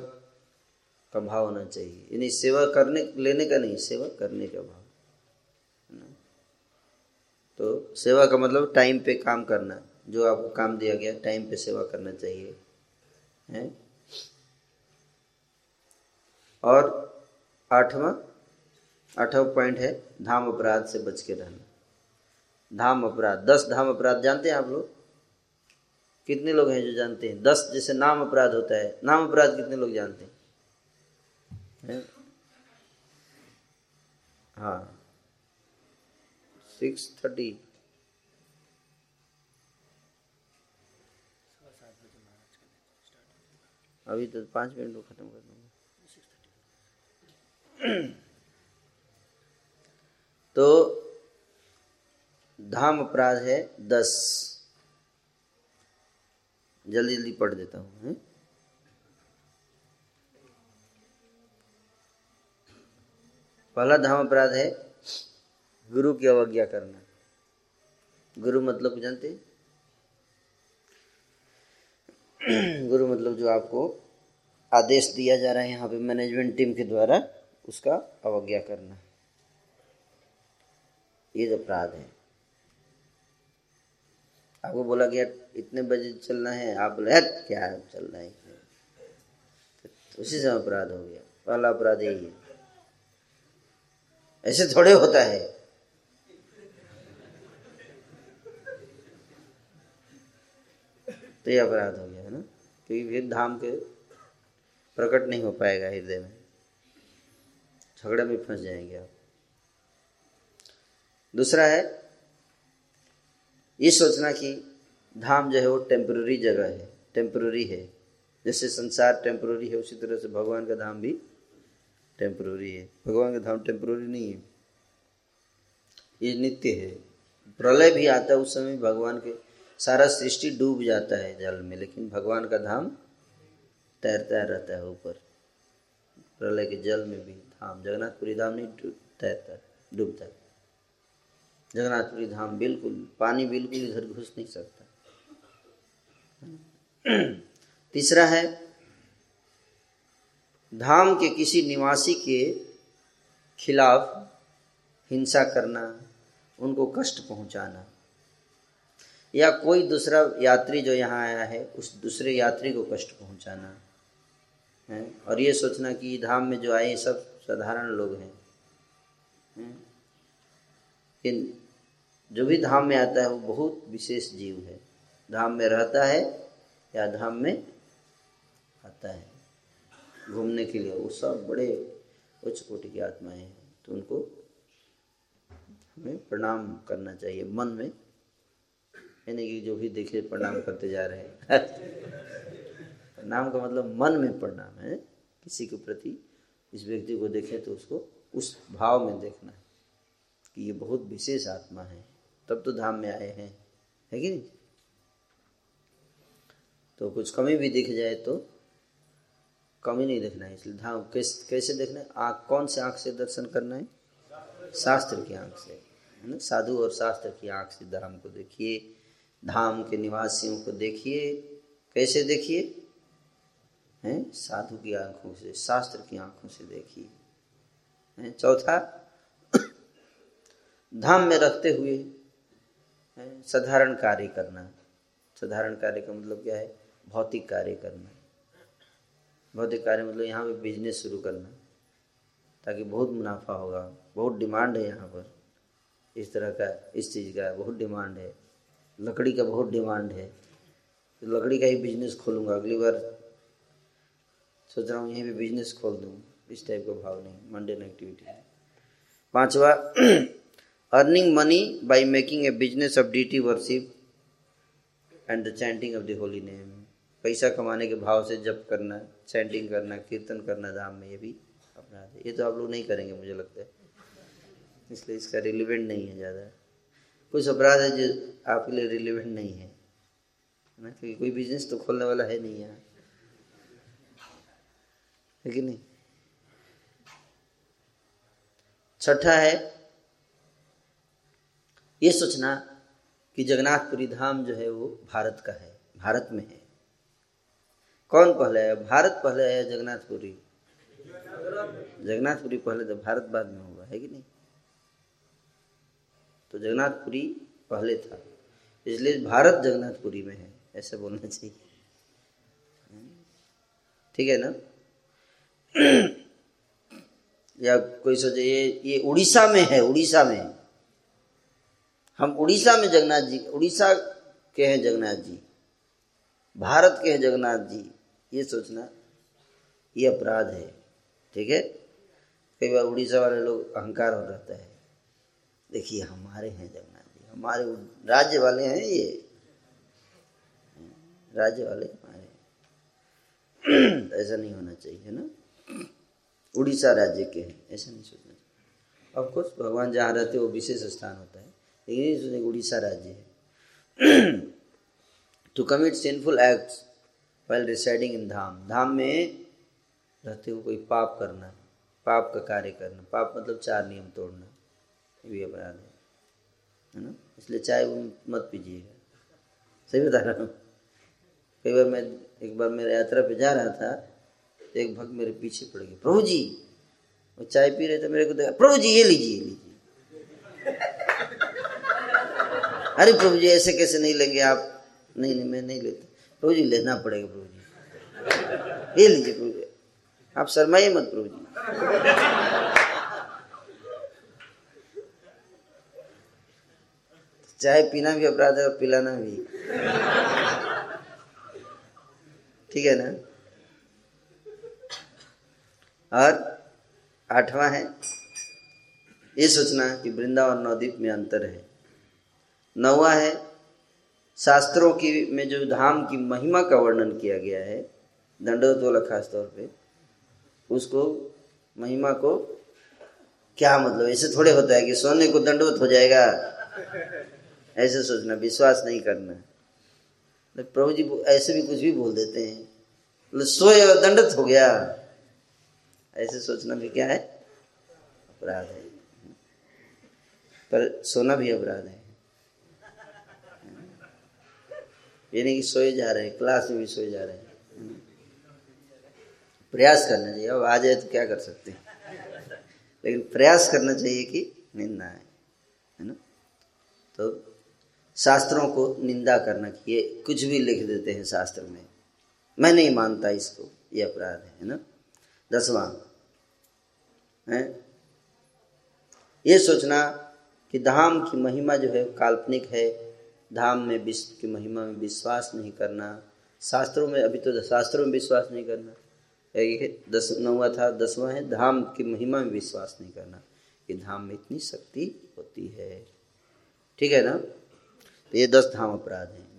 Speaker 1: का भाव होना चाहिए। यानी सेवा करने, लेने का नहीं, सेवा करने का भाव। तो सेवा का मतलब टाइम पे काम करना। जो आपको काम दिया गया टाइम पे सेवा करना चाहिए। है? और आठवां आठवां पॉइंट है, धाम अपराध से बच के रहना। धाम अपराध, दस धाम अपराध जानते हैं आप लोग? कितने लोग हैं जो जानते हैं? दस जैसे नाम अपराध होता है। नाम अपराध कितने लोग जानते हैं? है? हाँ। Six thirty. अभी तो पाँच मिनट में खत्म कर दूँगा। तो धाम अपराध है दस। जल्दी जल्दी पढ़ देता हूँ पहला धाम अपराध है गुरु की अवज्ञा करना। गुरु मतलब जानते गुरु मतलब जो आपको आदेश दिया जा रहा है यहाँ पे मैनेजमेंट टीम के द्वारा, उसका अवज्ञा करना। ये अपराध है। आपको बोला गया इतने बजे चलना है, आप बोले क्या चल रहा है तो उसी समय अपराध हो गया। पहला अपराध यही है। ऐसे थोड़े होता है। तो ये अपराध हो गया, है ना? क्योंकि फिर धाम के प्रकट नहीं हो पाएगा हृदय में। झगड़े में फंस जाएँगे आप। दूसरा है ये सोचना कि धाम जो है वो टेम्प्ररी जगह है टेम्प्ररी है। जैसे संसार टेम्प्ररी है, उसी तरह से भगवान का धाम भी टेम्प्ररी है। भगवान का धाम टेम्प्ररी नहीं है। ये नित्य है। प्रलय भी आता है, उस समय भगवान के सारा सृष्टि डूब जाता है जल में, लेकिन भगवान का धाम तैरता रहता है ऊपर। प्रलय के जल में भी धाम, जगन्नाथपुरी धाम नहीं तैरता, डूबता है। जगन्नाथपुरी धाम बिल्कुल, पानी बिल्कुल इधर घुस नहीं सकता। <clears throat> तीसरा है, धाम के किसी निवासी के खिलाफ हिंसा करना, उनको कष्ट पहुंचाना। या कोई दूसरा यात्री जो यहाँ आया है, उस दूसरे यात्री को कष्ट पहुंचाना। है? और ये सोचना कि धाम में जो आए सब साधारण लोग हैं? इन जो भी धाम में आता है वो बहुत विशेष जीव है। धाम में रहता है या धाम में आता है? घूमने के लिए वो सब बड़े उच्च कोटि की आत्माएँ हैं तो उनको हमें प्रणाम करना चाहिए मन में। यानी कि जो भी देखे प्रणाम करते जा रहे हैं। प्रणाम का मतलब मन में प्रणाम है। किसी के प्रति इस व्यक्ति को देखे तो उसको उस भाव में देखना है। कि ये बहुत विशेष आत्मा है। तब तो धाम में आए हैं। है कि नहीं? तो कुछ कमी भी दिख जाए तो कमी नहीं देखना है, इसलिए धाम कैसे कैसे देखना है? आँख, कौन से आँख से दर्शन करना है? शास्त्र की आँख से, है ना? साधु और शास्त्र की आँख से धाम को देखिए, धाम के निवासियों को देखिए। कैसे देखिए? हैं? साधु की आँखों से, शास्त्र की आँखों से देखिए। चौथा धाम में रखते हुए साधारण कार्य करना। साधारण कार्य का मतलब क्या है? भौतिक कार्य करना। भौतिक कार्य मतलब यहाँ पे बिज़नेस शुरू करना, ताकि बहुत मुनाफा होगा। बहुत डिमांड है यहाँ पर। इस तरह का, इस चीज़ का बहुत डिमांड है। लकड़ी का बहुत डिमांड है। तो लकड़ी का ही बिज़नेस खोलूँगा। अगली बार सोच रहा हूँ यहीं पे बिज़नेस खोल दूँ। इस टाइप का भाव नहीं। मंडेन एक्टिविटी पांचवा earning money by making a business of the worship and the chanting of the holy name पैसा कमाने के भाव से जप करना चैंटिंग करना, कीर्तन करना धाम में ये भी है। ये तो आप लोग नहीं करेंगे, मुझे लगता है। इसलिए इसका रिलेवेंट नहीं है ज़्यादा। कुछ अपराध है जो आपके लिए रिलेवेंट नहीं है। ना? क्योंकि कोई बिज़नेस तो खोलने वाला है नहीं यहाँ। है कि नहीं? छठा है ये सोचना कि जगन्नाथपुरी धाम जो है वो भारत का है, भारत में है। कौन पहले है? भारत पहले है जगन्नाथपुरी? जगन्नाथपुरी पहले तो भारत बाद में होगा, है कि नहीं? तो जगन्नाथपुरी पहले था, इसलिए भारत जगन्नाथपुरी में है, ऐसे बोलना चाहिए। ठीक है ना? या कोई सोचे, ये ये उड़ीसा में है, उड़ीसा में। हम उड़ीसा में जगन्नाथ जी, उड़ीसा के हैं जगन्नाथ जी, भारत के हैं जगन्नाथ जी, ये सोचना, ये अपराध है, ठीक है? कई बार उड़ीसा वाले लोग अहंकार हो रहता है। देखिए, हमारे हैं जगन्नाथ जी, हमारे राज्य वाले हैं ये। राज्य वाले हमारे ऐसा नहीं होना चाहिए ना? उड़ीसा राज्य के हैं, ऐसा नहीं सोचना चाहिए। ऑफकोर्स भगवान जहाँ रहते वो विशेष स्थान होता है। लेकिन उड़ीसा राज्य है to commit sinful acts well residing in धाम धाम में रहते हुए कोई पाप करना, पाप का कार्य करना, पाप मतलब चार नियम तोड़ना, ये भी अपराध है। है ना? इसलिए चाय वो मत पीजिएगा। सही बता रहा हूँ। कई बार मैं, एक बार मेरे यात्रा पे जा रहा था तो एक भक्त मेरे पीछे पड़ गए प्रभु जी, वो चाय पी रहे थे, मेरे को देखा, प्रभु जी, ये लीजिए लीजिए। अरे प्रभु जी, ऐसे कैसे नहीं लेंगे आप? नहीं नहीं, मैं नहीं लेता। प्रभु जी, लेना पड़ेगा प्रभु जी। ये लीजिए प्रभु जी। आप शर्माइए मत प्रभु जी। चाय पीना भी अपराध है और पिलाना भी। ठीक है ना? और आठवां है, ये सोचना कि वृंदावन नवद्वीप में अंतर है। नौवा है। शास्त्रों की में जो धाम की महिमा का वर्णन किया गया है दंडोत वाला खास तौर पे, उसको महिमा को क्या मतलब? ऐसे थोड़े होता है कि सोने को दंडवत हो जाएगा। ऐसे सोचना, विश्वास नहीं करना। तो प्रभु जी ऐसे भी कुछ भी बोल देते हैं। मतलब सोए और दंडत हो गया। ऐसे सोचना भी क्या है? अपराध है। पर सोना भी अपराध है। ये नहीं कि सोए जा रहे हैं, क्लास में भी सोए जा रहे हैं। प्रयास करना चाहिए। अब आ जाए तो क्या कर सकते हैं? लेकिन प्रयास करना चाहिए कि निंदा है है ना? तो शास्त्रों को निंदा करना कि ये कुछ भी लिख देते हैं शास्त्र में। मैं नहीं मानता इसको, ये अपराध है ना? दसवां, है? ये सोचना कि धाम की महिमा जो है, काल्पनिक है धाम में विश्व की महिमा में विश्वास नहीं करना। शास्त्रों में अभी तो शास्त्रों में विश्वास नहीं करना। एक दस नौवा था, दसवां है, धाम की महिमा में विश्वास नहीं करना। कि धाम में इतनी शक्ति होती है। ठीक है ना? तो ये दस धाम अपराध हैं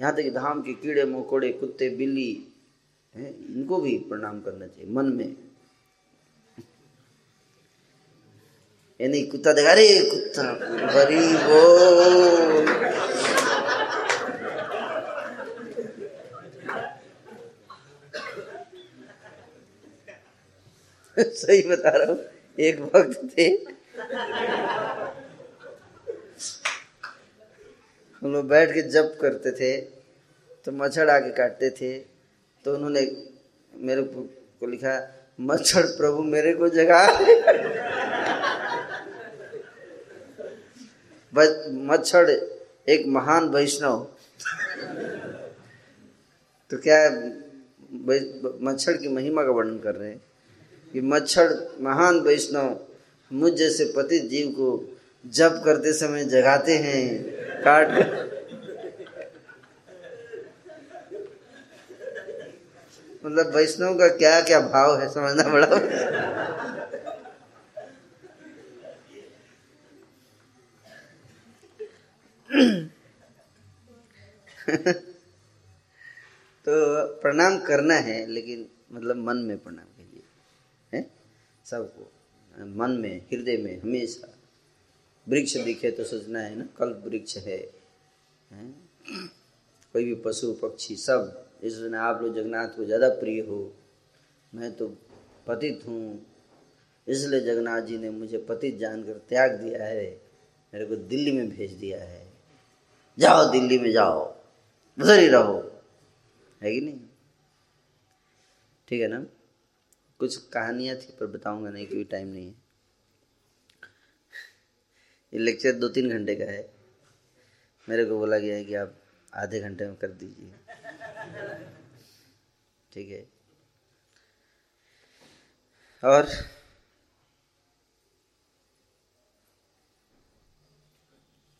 Speaker 1: यहाँ तक धाम के कीड़े, मकोड़े, कुत्ते, बिल्ली, हैं, इनको भी प्रणाम करना चाहिए, मन में। ये नहीं कुत्ता देखा रे कुत्ता, गरीबो <laughs> सही बता रहा हूँ, एक वक्त थे। हम लोग बैठ के जप करते थे तो मच्छर आके काटते थे तो उन्होंने मेरे को लिखा, मच्छर प्रभु मेरे को जगा। मच्छर एक महान वैष्णव। तो क्या मच्छर की महिमा का वर्णन कर रहे हैं? कि मच्छर महान वैष्णव मुझ जैसे पति जीव को जप करते समय जगाते हैं, काट कर। मतलब वैष्णव का क्या क्या भाव है, समझना बड़ा तो प्रणाम करना है, लेकिन मतलब मन में प्रणाम। सबको मन में हृदय में हमेशा। वृक्ष दिखे तो सोचना है ना कल वृक्ष है, है? कोई भी पशु पक्षी सब। इसलिए आप लोग जगन्नाथ को ज़्यादा प्रिय हो। मैं तो पतित हूँ। इसलिए जगन्नाथ जी ने मुझे पतित जानकर त्याग दिया है। मेरे को दिल्ली में भेज दिया है। जाओ दिल्ली में जाओ। उधर ही रहो। है कि नहीं? ठीक है ना? कुछ कहानियाँ थी, पर बताऊँगा नहीं क्योंकि टाइम नहीं है। ये लेक्चर दो तीन घंटे का है। मेरे को बोला गया है कि आप आधे घंटे में कर दीजिए। ठीक है। और?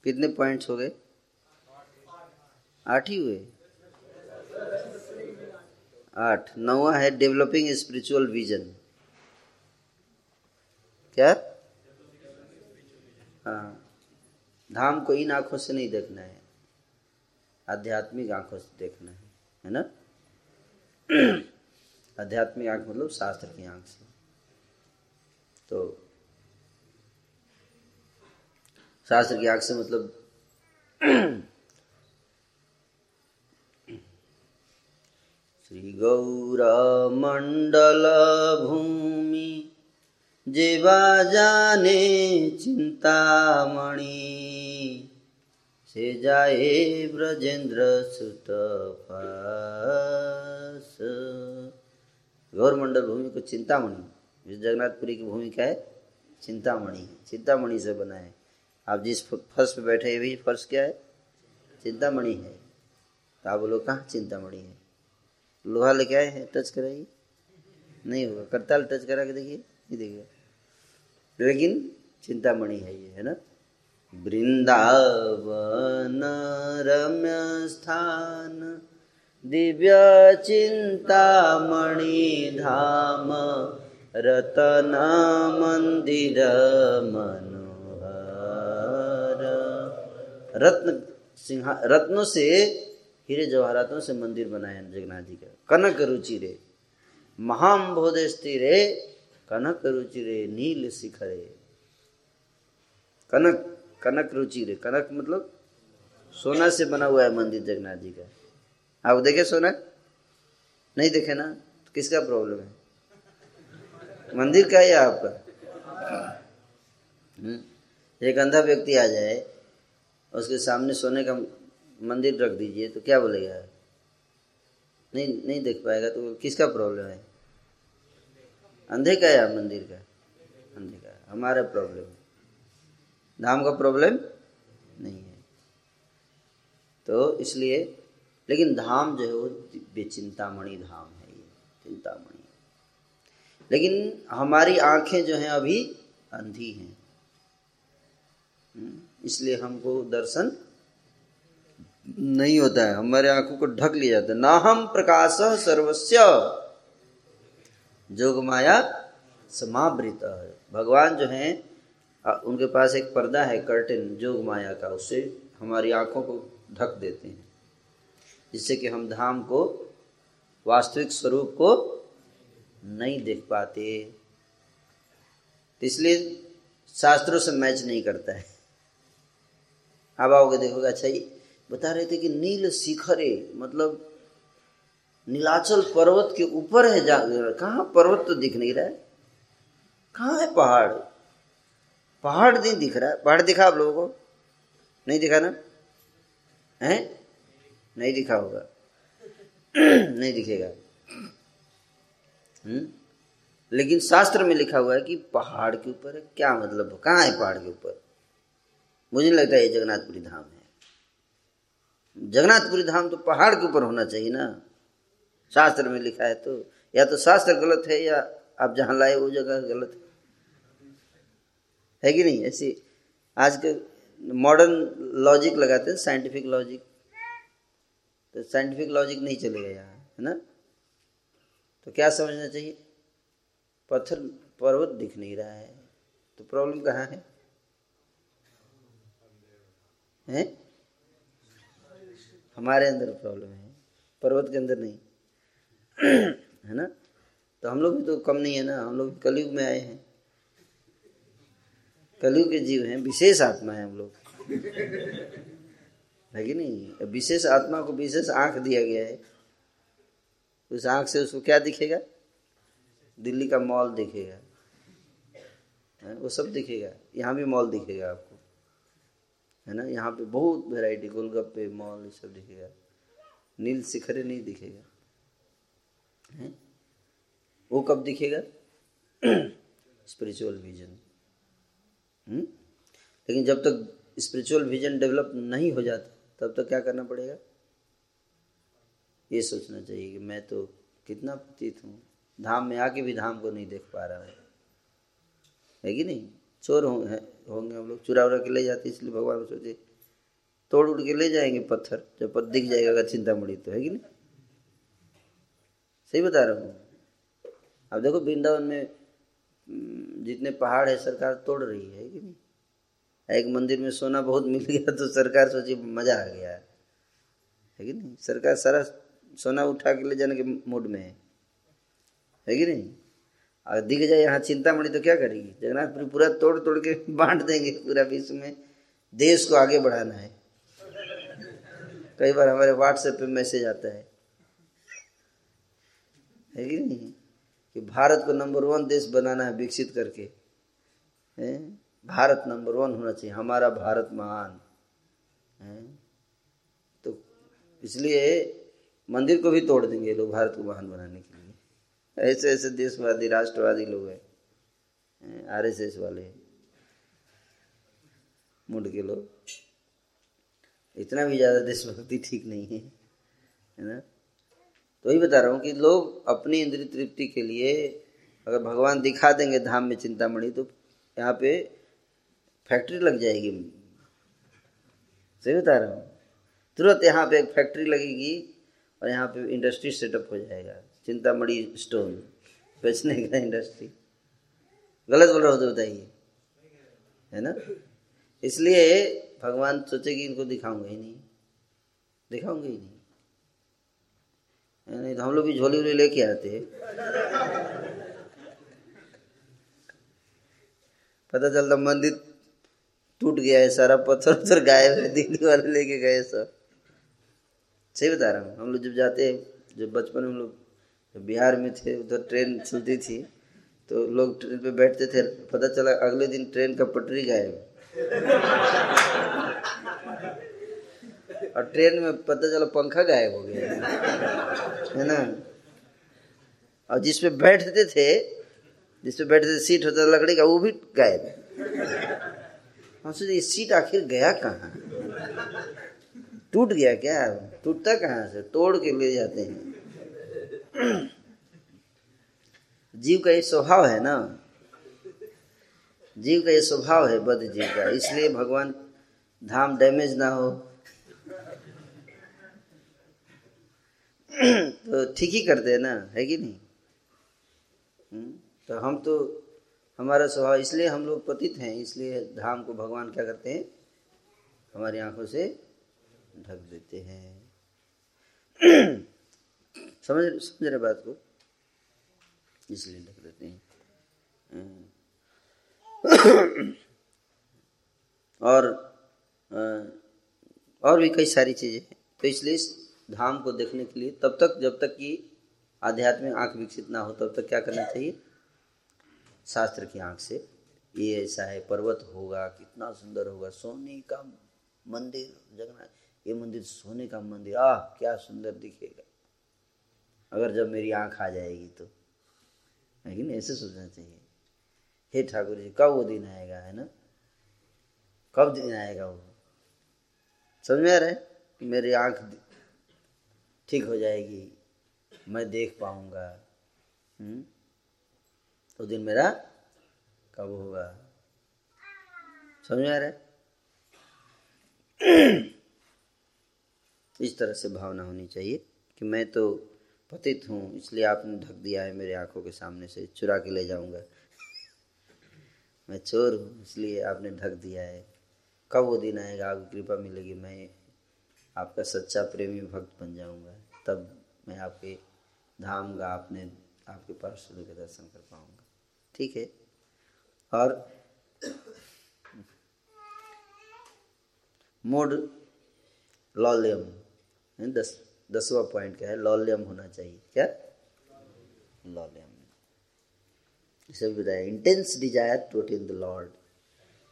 Speaker 1: कितने पॉइंट्स हो गए? आठ ही हुए। आठ, नौवा है डेवलपिंग स्पिरिचुअल विजन क्या? हाँ। धाम को इन आँखों से नहीं देखना है। आध्यात्मिक आँखों से देखना है है ना? आध्यात्मिक आँख मतलब शास्त्र की आँख से। तो शास्त्र की आँख से मतलब श्रीगौरमण्डलभूमि जेवा जाने चिन्तामणि। से जाए ब्रजेंद्र सुत गौरमंडल भूमि को चिंतामणि जगन्नाथपुरी की भूमि क्या है चिंतामणि चिंतामणि से बना है। आप जिस फर्श पे बैठे भी फर्श क्या है? चिंतामणि है। तो आप बोलो, कहाँ चिंतामणि है? लोहा लेके आए हैं टच कराइए। नहीं होगा करताल टच करा के देखिए नहीं देखेगा लेकिन चिंतामणि है ये, है ना? वृंदावन रम्य स्थान दिव्य चिंतामणि धाम, रतन मंदिर मनोहर। रत्न, सिंहा, रत्नों से हीरे जवाहरातों से मंदिर बनाए जगन्नाथ जी का। कनक रुचि रे। महाम्भोदे रे। कनक रुचि रे, नील शिखरे। कनक कनक रुचि रे। कनक मतलब सोना से बना हुआ है मंदिर जगन्नाथ जी का। आप देखे सोना? नहीं देखे ना? तो किसका प्रॉब्लम है? मंदिर का है आपका? हम्म? एक अंधा व्यक्ति आ जाए, उसके सामने सोने का मंदिर रख दीजिए तो क्या बोलेगा? नहीं नहीं देख पाएगा तो किसका प्रॉब्लम है? अंधे का या मंदिर का? अंधे का हमारा प्रॉब्लम है। धाम का प्रॉब्लम नहीं है। तो इसलिए लेकिन धाम जो है वो दिव्य चिंतामणि धाम है ये चिंतामणि। लेकिन हमारी आँखें जो हैं अभी अंधी हैं। हम्म, इसलिए हमको दर्शन नहीं होता है। हमारे आँखों को ढक लिया जाता है। ना हम प्रकाश सर्वस्व जोग माया समावृत है। भगवान जो है उनके पास एक पर्दा है कर्टन जोग माया का। उससे हमारी आँखों को ढक देते हैं। जिससे कि हम धाम को, वास्तविक स्वरूप को नहीं देख पाते। इसलिए शास्त्रों से मैच नहीं करता है। अब आओगे, देखोगे अच्छा बता रहे थे कि नील शिखरे मतलब नीलाचल पर्वत के ऊपर है जा, कहाँ पर्वत तो दिख नहीं रहा है? कहाँ है पहाड़? पहाड़ नहीं दिख रहा है। पहाड़ दिखा आप लोगों को। नहीं दिखा ना? है? नहीं दिखा होगा। <clears throat> नहीं दिखेगा। हम्म? लेकिन शास्त्र में लिखा हुआ है कि पहाड़ के ऊपर है। क्या मतलब? कहाँ है पहाड़ के ऊपर? मुझे नहीं लगता है ये जगन्नाथपुरी धाम है। जगन्नाथपुरी धाम तो पहाड़ के ऊपर होना चाहिए ना। शास्त्र में लिखा है तो। या तो शास्त्र गलत है या आप जहाँ लाए वो जगह गलत है। है कि नहीं? ऐसी आज के मॉडर्न लॉजिक लगाते हैं साइंटिफिक लॉजिक तो साइंटिफिक लॉजिक नहीं चलेगा यहाँ, है ना? तो क्या समझना चाहिए? पत्थर पर्वत दिख नहीं रहा है। तो प्रॉब्लम कहाँ है? हैं? हमारे अंदर प्रॉब्लम है, पर्वत के अंदर नहीं। है ना? तो हम लोग भी तो कम नहीं है ना, हम लोग कलयुग में आए हैं। कलयुग के जीव हैं, विशेष आत्मा है हम लोग। है कि नहीं? विशेष आत्मा को विशेष आँख दिया गया है। उस आँख से उसको क्या दिखेगा? दिल्ली का मॉल दिखेगा। वो सब दिखेगा। यहाँ भी मॉल दिखेगा आपको। है ना? यहाँ पे बहुत वैरायटी गोलगप्पे, मॉल, ये सब दिखेगा। नील शिखरे नहीं दिखेगा। है? वो कब दिखेगा? <clears throat> स्पिरिचुअल विजन हम्म? लेकिन जब तक स्पिरिचुअल विजन डेवलप नहीं हो जाता, तब तक क्या करना पड़ेगा? ये सोचना चाहिए कि मैं तो कितना प्रतीत हूँ। धाम में आके भी धाम को नहीं देख पा रहा है। है कि नहीं? चोर होंगे होंगे हम लोग। चुरा उरा के ले जाते इसलिए भगवान सोचे, तोड़ उड़ के ले जाएँगे पत्थर, जब दिख जाएगा, अगर चिंता मड़ी तो है कि नहीं? सही बता रहा हूँ। अब देखो, वृंदावन में जितने पहाड़ है, सरकार तोड़ रही है कि नहीं? एक मंदिर में सोना बहुत मिल गया तो सरकार सोची, मज़ा आ गया। है कि नहीं? सरकार सारा सोना उठा के ले जाने के मूड में है। है कि नहीं? अगर दिख जाए यहाँ चिंता मणि तो क्या करेगी? जगन्नाथपुरी पूरा तोड़ तोड़ के <laughs> बांट देंगे पूरा विश्व में। देश को आगे बढ़ाना है। कई बार हमारे व्हाट्सएप पे मैसेज आता है। है कि नहीं? कि भारत को नंबर वन देश बनाना है विकसित करके। है? भारत नंबर वन होना चाहिए। हमारा भारत महान। है? तो इसलिए मंदिर को भी तोड़ देंगे लोग, भारत को महान बनाने के लिए। ऐसे ऐसे देशवादी, राष्ट्रवादी लोग हैं। आर एस एस वाले। मुंड के लोग। इतना भी ज़्यादा देशभक्ति ठीक नहीं है है ना? तो वही बता रहा हूँ कि लोग अपनी इंद्रिय तृप्ति के लिए अगर भगवान दिखा देंगे धाम में चिंतामणि तो यहाँ पे फैक्ट्री लग जाएगी। सही बता रहा हूँ। तुरंत यहाँ पे एक फैक्ट्री लगेगी और यहाँ पे इंडस्ट्री सेटअप हो जाएगा। चिंतामणि स्टोन, बेचने का इंडस्ट्री गलत बोल रहा हो तो बताइए। है ना? इसलिए भगवान सोचे कि इनको दिखाऊँगा ही नहीं। दिखाऊँगा ही नहीं। नहीं तो हम लोग भी झोली वोली लेके आते पता चलता मंदिर टूट गया है, सारा पत्थर उथर गायब है, दिल्ली वाले लेके गए सब। सही बता रहा हूँ, हम लोग जब जाते हैं, जब बचपन में हम लोग बिहार में थे, उधर ट्रेन चलती थी तो लोग ट्रेन पे बैठते थे, पता चला अगले दिन ट्रेन का पटरी गायब। और ट्रेन में पता चला पंखा गायब हो गया। है ना? और जिसपे बैठते थे जिसपे बैठते थे, सीट होता लकड़ी का, वो भी गायब हम सोचे सीट आखिर गया कहाँ? टूट गया क्या? टूटता कहाँ से? तोड़ के ले जाते हैं। <clears throat> जीव का ये स्वभाव है ना? जीव का ये स्वभाव है बद जीव का, इसलिए भगवान धाम डैमेज ना हो। <clears throat> तो ठीक ही करते हैं ना, है कि नहीं? हम्म? तो हम तो हमारा स्वभाव, इसलिए हम लोग पतित हैं, इसलिए धाम को भगवान क्या करते हैं? हमारी आँखों से ढक देते हैं। <clears throat> समझ समझ रहे बात को? इसलिए ढक देते हैं। हम्म। और और भी कई सारी चीज़ें हैं। तो इसलिए इस धाम को देखने के लिए तब तक, जब तक कि आध्यात्मिक आँख विकसित ना हो, तब तक क्या करना चाहिए? शास्त्र की आँख से। ये ऐसा है, पर्वत होगा, कितना सुंदर होगा। सोने का मंदिर, जगन्नाथ, ये मंदिर, सोने का मंदिर, आह, क्या सुंदर दिखेगा। अगर जब मेरी आँख आ जाएगी तो। कि नहीं? ऐसे सोचना चाहिए। हे ठाकुर जी, कब वो दिन आएगा, है ना? कब दिन आएगा वो? समझ में आ रहा है? कि मेरी आँख ठीक हो जाएगी, मैं देख पाऊँगा। हम्म? तो दिन मेरा कब होगा? समझ में आ रहा है? <clears throat> इस तरह से भावना होनी चाहिए कि मैं तो पतित हूँ, इसलिए आपने ढक दिया है मेरे आँखों के सामने से। चुरा के ले जाऊँगा। मैं चोर हूँ, इसलिए आपने ढक दिया है। कब वो दिन आएगा? आपकी कृपा मिलेगी। मैं आपका सच्चा प्रेमी भक्त बन जाऊँगा। तब मैं आपके धाम का आपने, आपके पार्षदों के दर्शन कर पाऊँगा। ठीक है? और मोड लॉलियम दस दसवा पॉइंट क्या है? लॉलियम होना चाहिए। क्या? लॉलियम। इसे भी बताया intense desire to attain the lord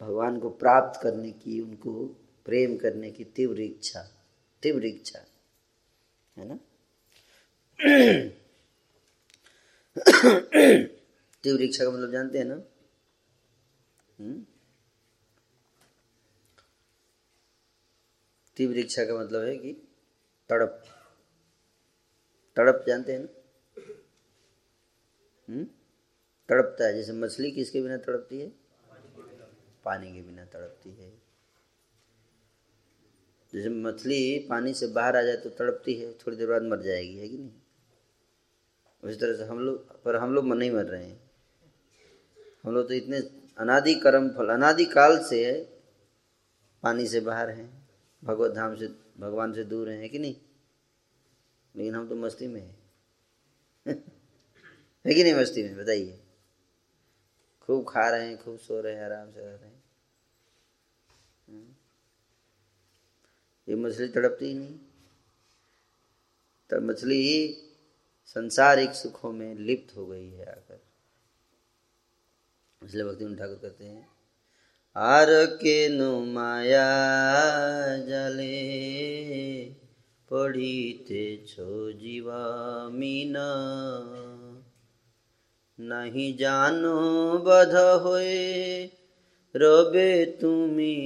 Speaker 1: भगवान को प्राप्त करने की, उनको प्रेम करने की तीव्र इच्छा तीव्र इच्छा, है ना? तीव्र इच्छा का मतलब जानते हैं ना? हम्म? तीव्र इच्छा का मतलब है कि तड़प। तड़प जानते हैं ना? हम्म? तड़पता है, जैसे मछली किसके बिना तड़पती है? पानी के बिना तड़पती है। जैसे मछली पानी से बाहर आ जाए तो तड़पती है, थोड़ी देर बाद मर जाएगी, है कि नहीं? उसी तरह से हम लोग, पर हम लोग नहीं मर रहे हैं। हम लोग तो इतने अनादि कर्म, फल, अनादि काल से पानी से बाहर हैं, भगवत धाम से, भगवान से दूर हैं कि नहीं? लेकिन हम तो मस्ती में हैं। <laughs> है कि नहीं मस्ती में? बताइए। खूब खा रहे हैं, खूब सो रहे हैं, आराम से रह रहे हैं। हम्म। ये मछली तड़पती ही नहीं। तब मछली ही संसारिक सुखों में लिप्त हो गई है आकर। इसलिए भक्ति ठाकुर कहते हैं, आर के नु माया जले पढ़ीते छो जीवा मीना। नहीं जानो बध होए, रबे तुमी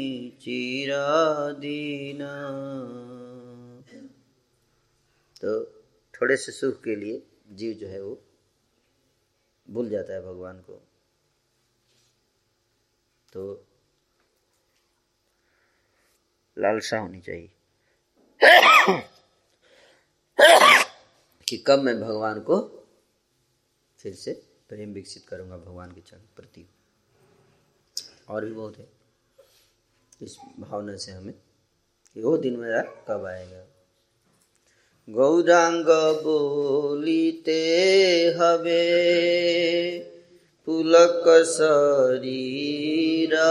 Speaker 1: चिरा दीना तो थोड़े से सुख के लिए जीव जो है वो भूल जाता है भगवान को। तो लालसा होनी चाहिए। कि कब मैं भगवान को फिर से प्रेम विकसित करूँगा भगवान के चरण प्रति। और भी बहुत है। इस भावना से हमें कि वो दिन मेरा कब आएगा। गौरांग बोलीते हवे, पुलक शरीरा।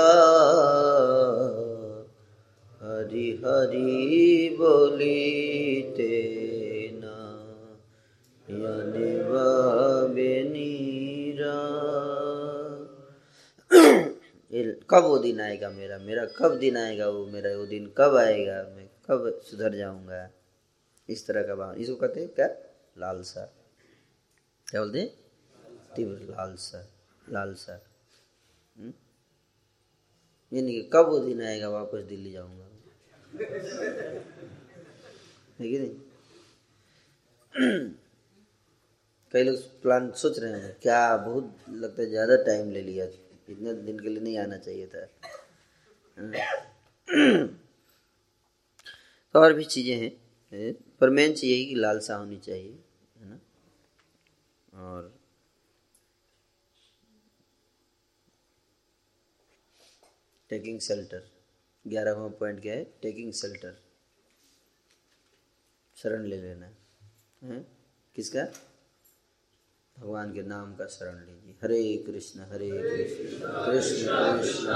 Speaker 1: हरि हरि बोलीते कब वो दिन आएगा मेरा? मेरा कब दिन आएगा वो? मेरा वो दिन कब आएगा? मैं कब सुधर जाऊँगा? इस तरह का भाव। इसको कहते हैं क्या? लालसा। क्या बोलते तीव्र लालसा। लालसा। हम्म? ये नहीं कब वो दिन आएगा? वापस दिल्ली जाऊँगा। है कि नहीं कई लोग प्लान सोच रहे हैं, क्या बहुत लगता है ज़्यादा टाइम ले लिया, इतने दिन के लिए नहीं आना चाहिए था। <clears throat> तो और भी चीज़ें हैं पर मेन चीज़ यही कि लालसा होनी चाहिए, है ना? और टेकिंग शेल्टर ग्यारहवा पॉइंट क्या है? टेकिंग शेल्टर शरण ले लेना। है? किसका? भगवान के नाम का शरण लीजिए। हरे कृष्ण हरे कृष्ण। कृष्ण कृष्ण।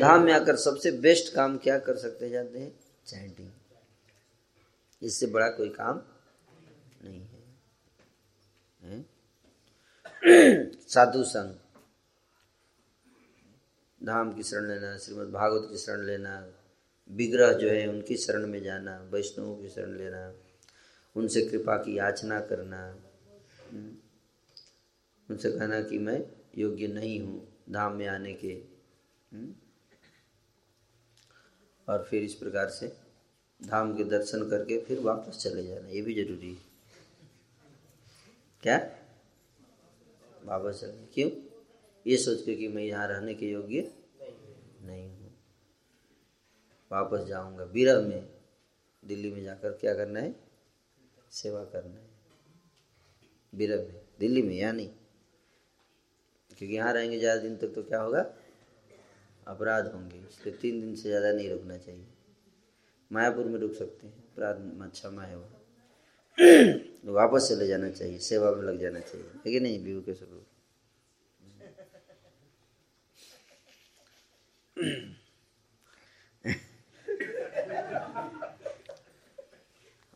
Speaker 1: धाम में आकर सबसे बेस्ट काम क्या कर सकते जाते हैं? चैंटिंग इससे बड़ा कोई काम नहीं है? साधु संघ। धाम की शरण लेना श्रीमद् भागवत की शरण लेना विग्रह जो है उनकी शरण में जाना वैष्णवों की शरण लेना उनसे कृपा की याचना करना हम्म, उनसे कहना कि मैं योग्य नहीं हूँ धाम में आने के हम्म, और फिर इस प्रकार से धाम के दर्शन करके फिर वापस चले जाना ये भी ज़रूरी है। क्या? वापस चलना क्यों? ये सोच के कि मैं यहाँ रहने के योग्य नहीं हूँ। वापस जाऊँगा बीरह में, दिल्ली में जाकर क्या करना है? सेवा करना है। बीरह में, दिल्ली में या नहीं क्योंकि यहाँ रहेंगे ज़्यादा दिन तक तो क्या होगा? अपराध होंगे, इसलिए तीन दिन से ज़्यादा नहीं रुकना चाहिए। मायापुर में रुक सकते हैं, अपराध अच्छा माया वहाँ <clears throat> वापस चले जाना चाहिए, सेवा में लग जाना चाहिए। है कि नहीं बीहू के स्वरूप?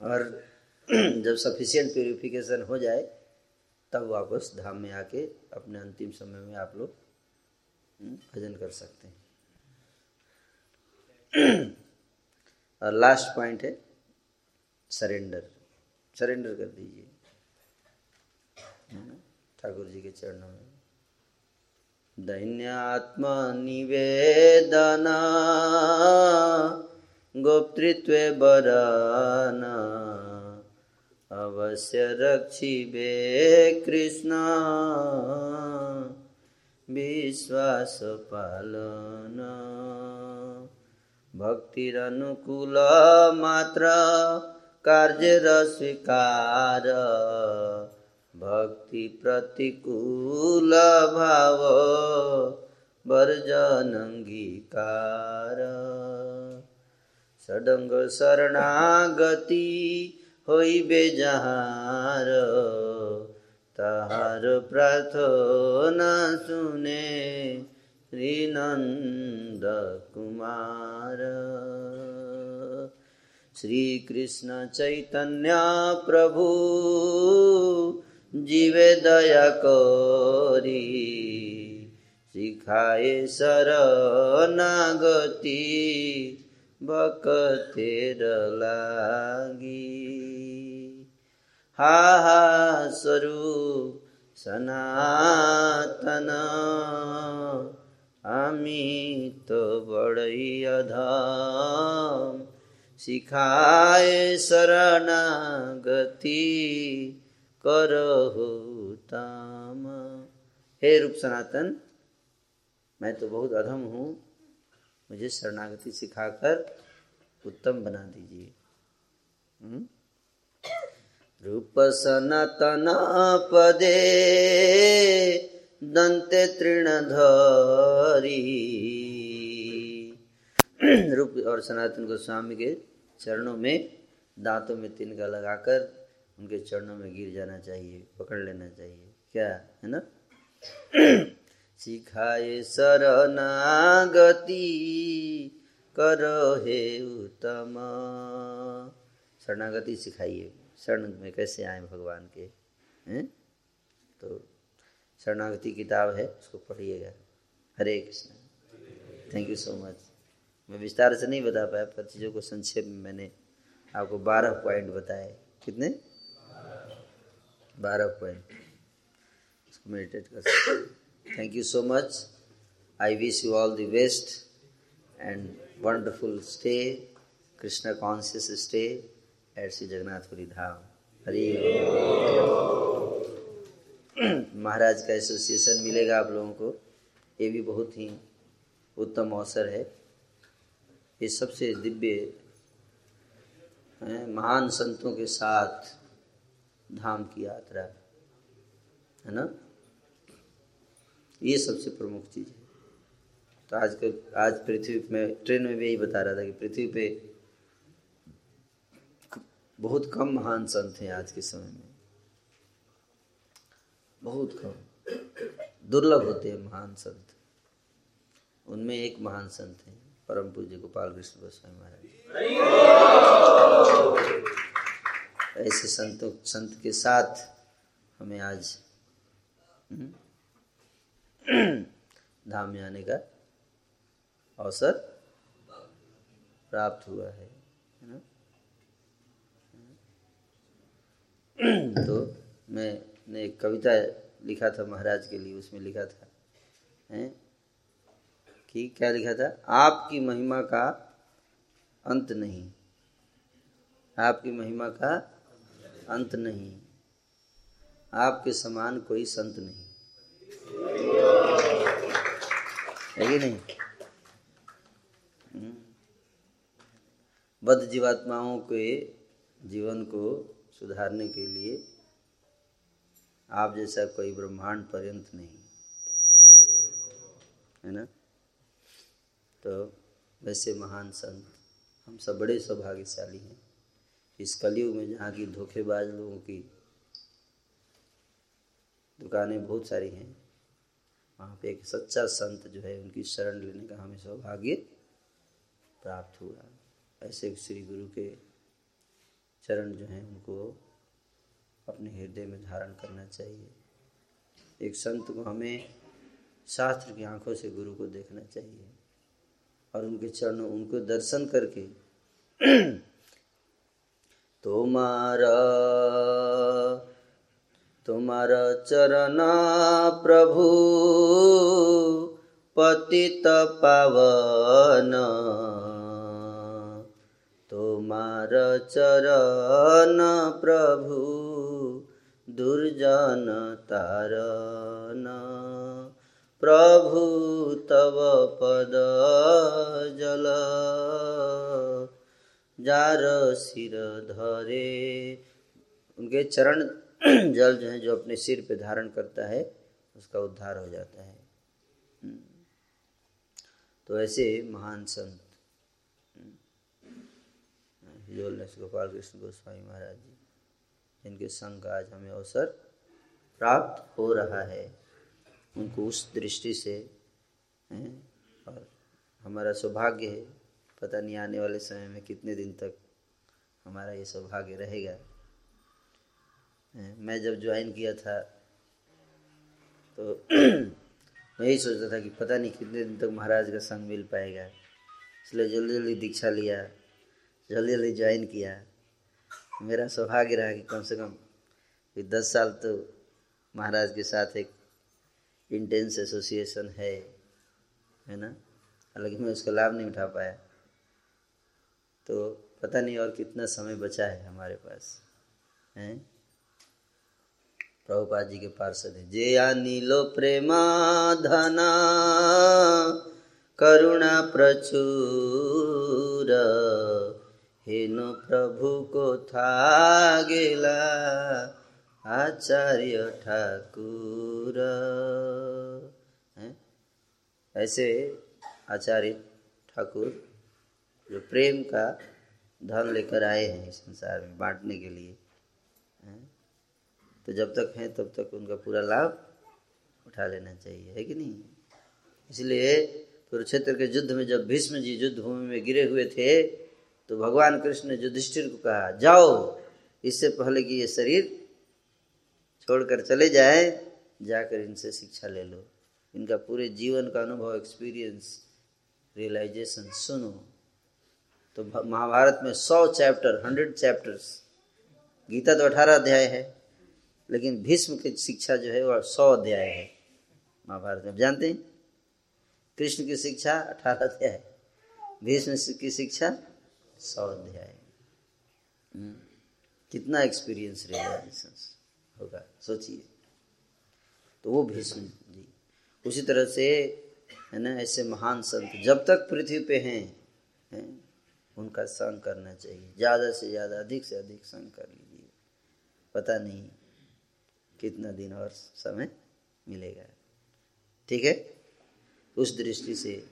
Speaker 1: और जब सफिशियंट प्योरिफिकेशन हो जाए तब वापस धाम में आके अपने अंतिम समय में आप लोग हम्म, भजन कर सकते हैं। और लास्ट पॉइंट है सरेंडर सरेंडर कर दीजिए। ठाकुर जी के चरणों में। दैन्यात्मनिवेदना गोप्तृत्वे बरान अवश्य रक्षिबे कृष्ण विश्वास पालन भक्तिरनुकूल मात्र कार्य स्वीकार भक्ति प्रतिकूल भाव वर्जन अंगीकार सडंग शरणागति হইবে যাহার তাহার প্রার্থনা শুনে শ্রীনন্দ কুমার শ্রীকৃষ্ণ চৈতন্য প্রভু জীবে দয়া করি শিখায়ে শরণাগতি बकतेर लागी हा हा स्वरूप सनातन আমি তো বড়ই অধম শিখায় शरणागति करो ताम हे रूप सनातन, मैं तो बहुत अधम हूँ। मुझे शरणागति सिखाकर उत्तम बना दीजिए। हम्म? रूप सनातन पदे दंते तृणधरी रूप और सनातन गोस्वामी के चरणों में दांतों में तिनका लगाकर उनके चरणों में गिर जाना चाहिए, पकड़ लेना चाहिए। क्या? है ना? <clears throat> सिखाए शरणागति करो हे उत्तम। शरणागति सिखाइए। शरण में कैसे आए भगवान के? हैं? तो शरणागति किताब है, उसको पढ़िएगा। Hare Krishna. Thank you so much मैं विस्तार से नहीं बता पाया, पर चीज़ों को संक्षेप में मैंने आपको बारह पॉइंट बताए। कितने? बारह पॉइंट उसको मेडिटेट कर सकते thank you so much I wish you all the best and wonderful stay Krishna conscious stay at Shri Jagannathpuri Dham Hari Maharaj का एसोसिएशन मिलेगा आप लोगों को। ये भी बहुत ही उत्तम अवसर है। ये सबसे दिव्य महान संतों के साथ धाम की यात्रा, है ना? ये सबसे प्रमुख चीज़ है। तो आज के, आज पृथ्वी में ट्रेन में भी यही बता रहा था कि पृथ्वी पे बहुत कम महान संत हैं आज के समय में। बहुत कम। दुर्लभ होते हैं महान संत। उनमें एक महान संत हैं परम पूज्य गोपाल कृष्ण गोस्वामी महाराज। ऐसे संतों संत के साथ हमें आज हम्म, धाम में आने का अवसर प्राप्त हुआ है तो मैंने एक कविता लिखा था महाराज के लिए उसमें लिखा था हैं? कि क्या लिखा था? आपकी महिमा का अंत नहीं आपकी महिमा का अंत नहीं। आपके समान कोई संत नहीं। है कि नहीं? बद्ध जीवात्माओं के जीवन को सुधारने के लिए आप जैसा कोई ब्रह्मांड पर्यंत नहीं। है ना? तो वैसे महान संत, हम सब बड़े सौभाग्यशाली हैं। इस कलयुग में जहाँ की धोखेबाज लोगों की दुकानें बहुत सारी हैं, वहाँ पे एक सच्चा संत जो है उनकी शरण लेने का हमें सौभाग्य प्राप्त हुआ। ऐसे श्री गुरु के चरण जो हैं उनको अपने हृदय में धारण करना चाहिए। एक संत को हमें शास्त्र की आँखों से गुरु को देखना चाहिए और उनके चरणों, उनको दर्शन करके तुम्हारा तुम्हारा चरण प्रभु पतित पावन तुम्हार चरण प्रभु दुर्जन तारन प्रभु तव पद जल जार सिर धरे। उनके चरण <clears throat> जल जो है, जो अपने सिर पे धारण करता है, उसका उद्धार हो जाता है। हम्म। तो ऐसे महान संत। गोपाल कृष्ण गोस्वामी महाराज जी, जिनके संग का आज हमें अवसर प्राप्त हो रहा है, उनको उस दृष्टि से और हमारा सौभाग्य है पता नहीं आने वाले समय में कितने दिन तक हमारा ये सौभाग्य रहेगा। मैं जब ज्वाइन किया था तो <clears throat> मैं यही सोचता था कि पता नहीं कितने दिन तक महाराज का संग मिल पाएगा। इसलिए जल्दी जल्दी दीक्षा लिया जल्दी जल्दी ज्वाइन किया। मेरा सौभाग्य रहा कि कम से कम दस साल तो महाराज के साथ एक इंटेंस एसोसिएशन है है ना? हालाँकि मैं उसका लाभ नहीं उठा पाया। तो पता नहीं और कितना समय बचा है हमारे पास, हैं? प्रभुपाद जी के पार्षद है। जे नीलो प्रेमा धना, करुणा प्रचुर, हेन प्रभु को था गेला आचार्य ठाकुर ऐसे आचार्य ठाकुर जो प्रेम का धन लेकर आए हैं इस संसार में बांटने के लिए तो जब तक हैं, तब तक उनका पूरा लाभ उठा लेना चाहिए, है कि नहीं? इसलिए कुरुक्षेत्र के युद्ध में जब भीष्म जी युद्ध भूमि में गिरे हुए थे तो भगवान कृष्ण ने युधिष्ठिर को कहा, जाओ, इससे पहले कि ये शरीर छोड़कर चले जाए, जाकर इनसे शिक्षा ले लो। इनका पूरे जीवन का अनुभव एक्सपीरियंस रियलाइजेशन सुनो। तो महाभारत में सौ चैप्टर, हंड्रेड चैप्टर्स, गीता तो अठारह अध्याय है, लेकिन भीष्म की शिक्षा जो है वह सौ अध्याय है, महाभारत में। जानते हैं? कृष्ण की शिक्षा अठारह अध्याय भीष्म की शिक्षा सौ अध्याय हम्म। कितना एक्सपीरियंस रहेगा होगा, सोचिए। तो वो भीष्म जी, उसी तरह से, है ना, ऐसे महान संत जब तक पृथ्वी पे हैं हैं उनका संग करना चाहिए। ज़्यादा से ज़्यादा, अधिक से अधिक संग कर लीजिए। पता नहीं कितना दिन और समय मिलेगा। ठीक है? उस दृष्टि से?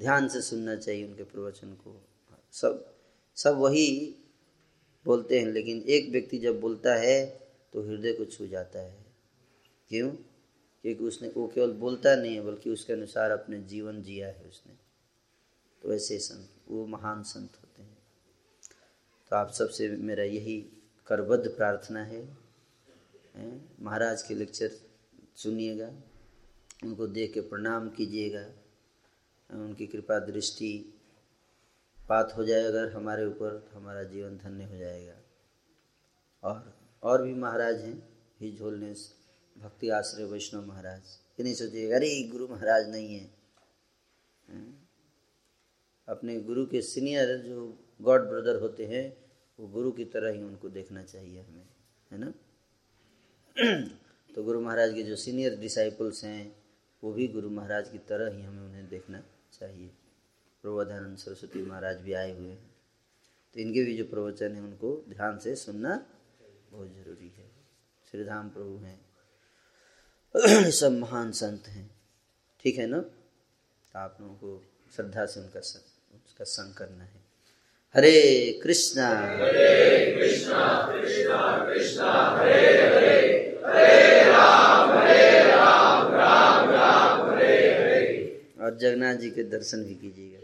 Speaker 1: ध्यान से सुनना चाहिए उनके प्रवचन को। सब सब वही बोलते हैं, लेकिन एक व्यक्ति जब बोलता है तो हृदय को छू जाता है। क्यों? क्योंकि उसने वो केवल बोलता नहीं है, बल्कि उसके अनुसार अपने जीवन जिया है उसने। तो ऐसे संत, वो महान संत होते हैं। तो आप सबसे मेरा यही करबद्ध प्रार्थना है महाराज के लेक्चर सुनिएगा, उनको देख के प्रणाम कीजिएगा उनकी कृपा दृष्टि पात हो जाए अगर हमारे ऊपर तो हमारा जीवन धन्य हो जाएगा। और और भी महाराज हैं ही झोलने भक्ति आश्रय वैष्णव महाराज। ये नहीं सोचिएगा, अरे गुरु महाराज नहीं है? अपने गुरु के सीनियर जो गॉड ब्रदर होते हैं, वो गुरु की तरह ही उनको देखना चाहिए हमें, है ना? <clears throat> तो गुरु महाराज के जो सीनियर डिसाइपल्स हैं, वो भी गुरु महाराज की तरह ही हमें उन्हें देखना चाहिए। प्रबोधानंद सरस्वती महाराज भी आए हुए हैं। तो इनके भी जो प्रवचन हैं, उनको ध्यान से सुनना बहुत ज़रूरी है। श्रीधाम प्रभु हैं। <clears throat> सब महान संत हैं। ठीक है ना? तो आप लोगों को श्रद्धा से उनका संग उसका संग करना है। हरे कृष्णा। हरे कृष्णा कृष्णा कृष्णा हरे हरे हरे राम हरे राम राम राम हरे हरे और जगन्नाथ जी के दर्शन भी कीजिएगा।